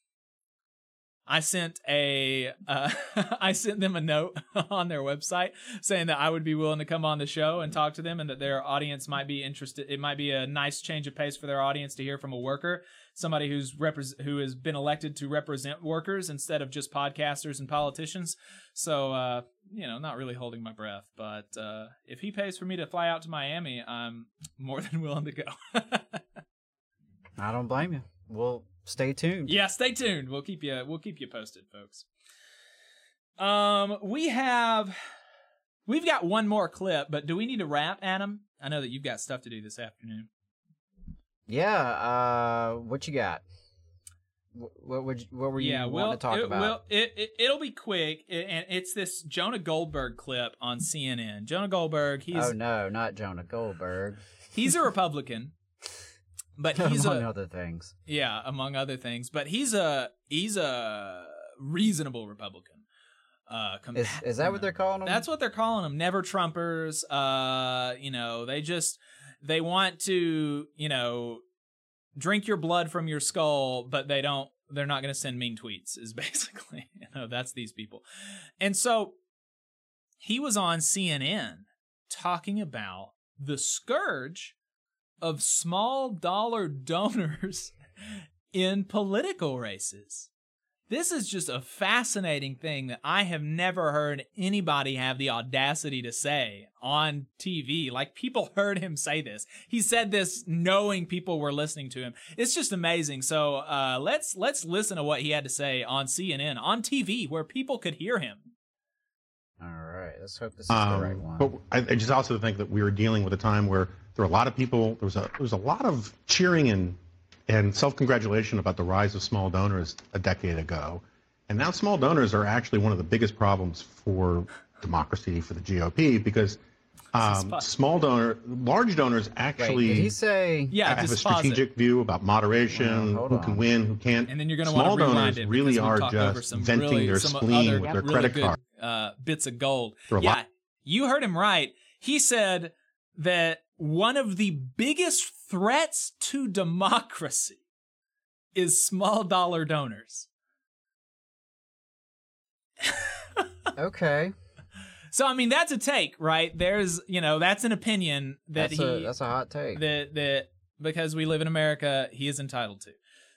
I sent a uh, I sent them a note on their website saying that I would be willing to come on the show and talk to them and that their audience might be interested. It might be a nice change of pace for their audience to hear from a worker, somebody who's repres who has been elected to represent workers instead of just podcasters and politicians. So uh, you know, not really holding my breath, but uh, if he pays for me to fly out to Miami, I'm more than willing to go. I don't blame you. We'll stay tuned. Yeah, stay tuned. We'll keep you we'll keep you posted, folks. Um we have we've got one more clip, but do we need to wrap, Adam? I know that you've got stuff to do this afternoon. Yeah. Uh, what you got? What would you, what were you yeah, wanting we'll, to talk it, about? We'll, it, it, it'll be quick, i- and it's this Jonah Goldberg clip on CNN. Jonah Goldberg, he's oh no, not Jonah Goldberg. he's a Republican, but he's among a other things. Yeah, among other things, but he's a he's a reasonable Republican. Uh, Is is that what they're calling them? That's what they're calling them. Never Trumpers. Uh, you know, they just they want to, you know, drink your blood from your skull, but they don't. They're not going to send mean tweets. Is basically, you know, that's these people. And so he was on CNN talking about the scourge of small dollar donors in political races. This is just a fascinating thing that I have never heard anybody have the audacity to say on TV. Like people heard him say this. He said this knowing people were listening to him. It's just amazing. So uh, let's let's listen to what he had to say on CNN on TV where people could hear him. All right, let's hope this is the right Um, one. but I, I just also think that we were dealing with a time where there were a lot of people. There was a there was a lot of cheering and and self congratulation about the rise of small donors a decade ago, and now small donors are actually one of the biggest problems for democracy for the GOP because um, small donor large donors actually did he say- Yeah, have a just pause it. strategic view about moderation, hold who can win, who can't. And then you're going to small want to donors it really are just venting really, their spleen other with their really credit good, card. Uh, bits of gold. There are a Yeah, lot- you heard him right. He said that one of the biggest threats to democracy is small dollar donors. okay. So I mean, that's a take, right? There's, you know, that's an opinion that That's he a that's a hot take. that that because we live in America, he is entitled to.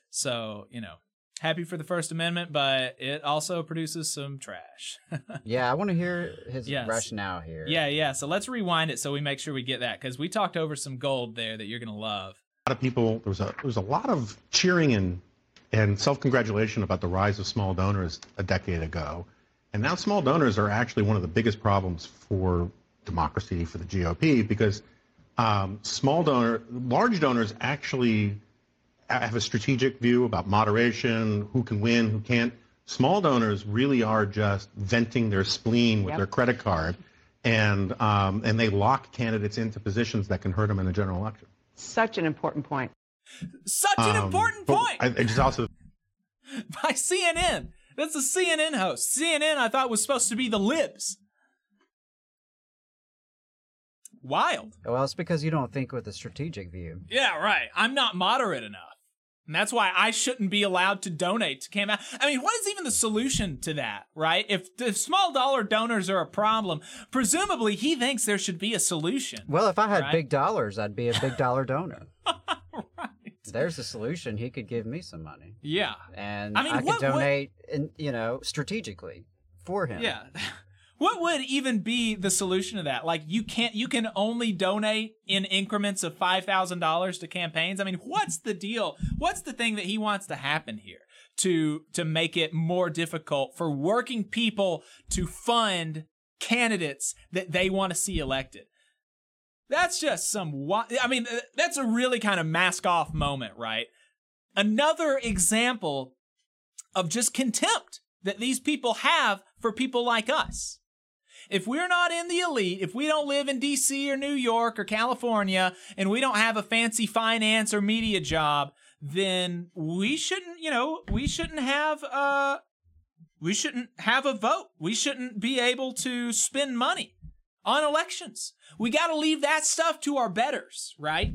So you know, happy for the First Amendment, but it also produces some trash. yeah, I want to hear his Yes. rationale here. yeah, yeah. So let's rewind it so we make sure we get that because we talked over some gold there that you're gonna love. a lot of people there was a there was a lot of cheering and and self-congratulation about the rise of small donors a decade ago and now small donors are actually one of the biggest problems for democracy for the gop because um, small donor large donors actually have a strategic view about moderation who can win who can't small donors really are just venting their spleen with Yep. their credit card and um, and they lock candidates into positions that can hurt them in a general election Such an important point. Such an Um, important point I, I just also by CNN. That's a CNN host. CNN, I thought was supposed to be the libs. Wild. Well, it's because you don't think with a strategic view. Yeah, right. I'm not moderate enough. And that's why I shouldn't be allowed to donate to campaign. I mean, what is even the solution to that, right? If, if small dollar donors are a problem, presumably he thinks there should be a solution. Well, if I had right? big dollars, I'd be a big dollar donor. right. There's a solution. He could give me some money, Yeah. and I mean, could what donate, in, you know, strategically for him. Yeah. What would even be the solution to that? Like you can't you can only donate in increments of $5,000 to campaigns. I mean, what's the deal? What's the thing that he wants to happen here to to make it more difficult for working people to fund candidates that they want to see elected? That's just some I mean, uh, that's a really kind of mask off moment, right? Another example of just contempt that these people have for people like us. If we're not in the elite, if we don't live in DC or New York or California, and we don't have a fancy finance or media job, then we shouldn't, you know, we shouldn't have uh we shouldn't have a vote. We shouldn't be able to spend money on elections. We got to leave that stuff to our betters, right?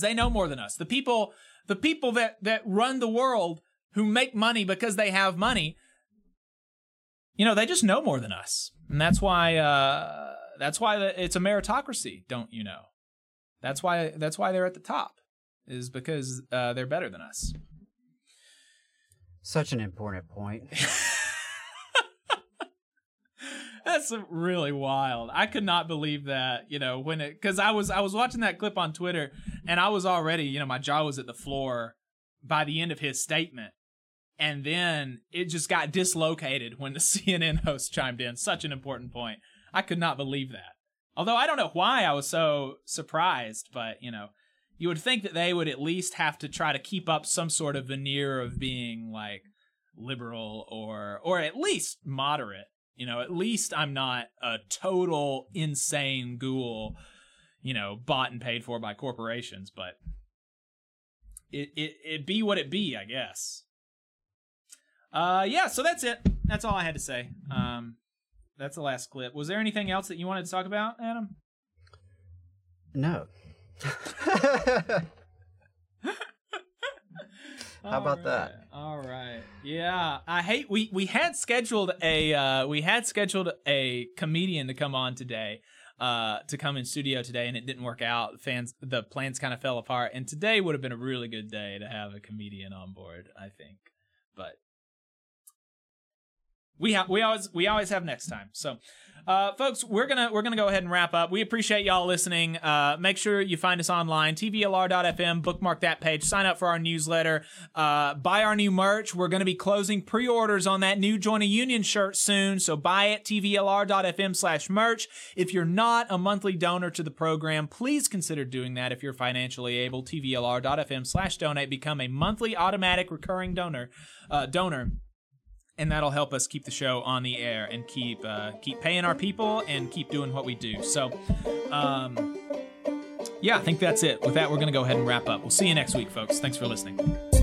they know more than us. The people, the people that that run the world who make money because they have money, you know, they just know more than us, and that's why uh, that's why it's a meritocracy. Don't you know? That's why that's why they're at the top, is because uh, they're better than us. Such an important point. That's really wild. I could not believe that, you know, when it cuz I was I was watching that clip on Twitter and I was already, you know, my jaw was at the floor by the end of his statement. And then it just got dislocated when the CNN host chimed in. Such an important point. I could not believe that. Although I don't know why I was so surprised, but, you know, you would think that they would at least have to try to keep up some sort of veneer of being like liberal or or at least moderate. You know, at least I'm not a total insane ghoul, you know, bought and paid for by corporations, but it it it be what it be, I guess. Uh yeah, so that's it. That's all I had to say. Um that's the last clip. Was there anything else that you wanted to talk about, Adam? No. How about that? All right. Yeah, I hate we we had scheduled a uh we had scheduled a comedian to come on today. Uh, to come in studio today, and it didn't work out. Fans, the plans kind of fell apart, and today would have been a really good day to have a comedian on board. I think, but we have we always we always have next time. So, uh, folks, we're gonna we're gonna go ahead and wrap up. We appreciate y'all listening. Uh, make sure you find us online, tvlr.fm. Bookmark that page. Sign up for our newsletter. Uh, buy our new merch. We're gonna be closing pre-orders on that new Join a Union shirt soon. So buy it. tvlr.fm/slash merch. If you're not a monthly donor to the program, please consider doing that. If you're financially able, tvlr.fm/slash donate. Become a monthly automatic recurring donor. Uh, donor and that'll help us keep the show on the air and keep uh, keep paying our people and keep doing what we do. So, um, yeah, I think that's it. With that, we're gonna go ahead and wrap up. We'll see you next week, folks. Thanks for listening.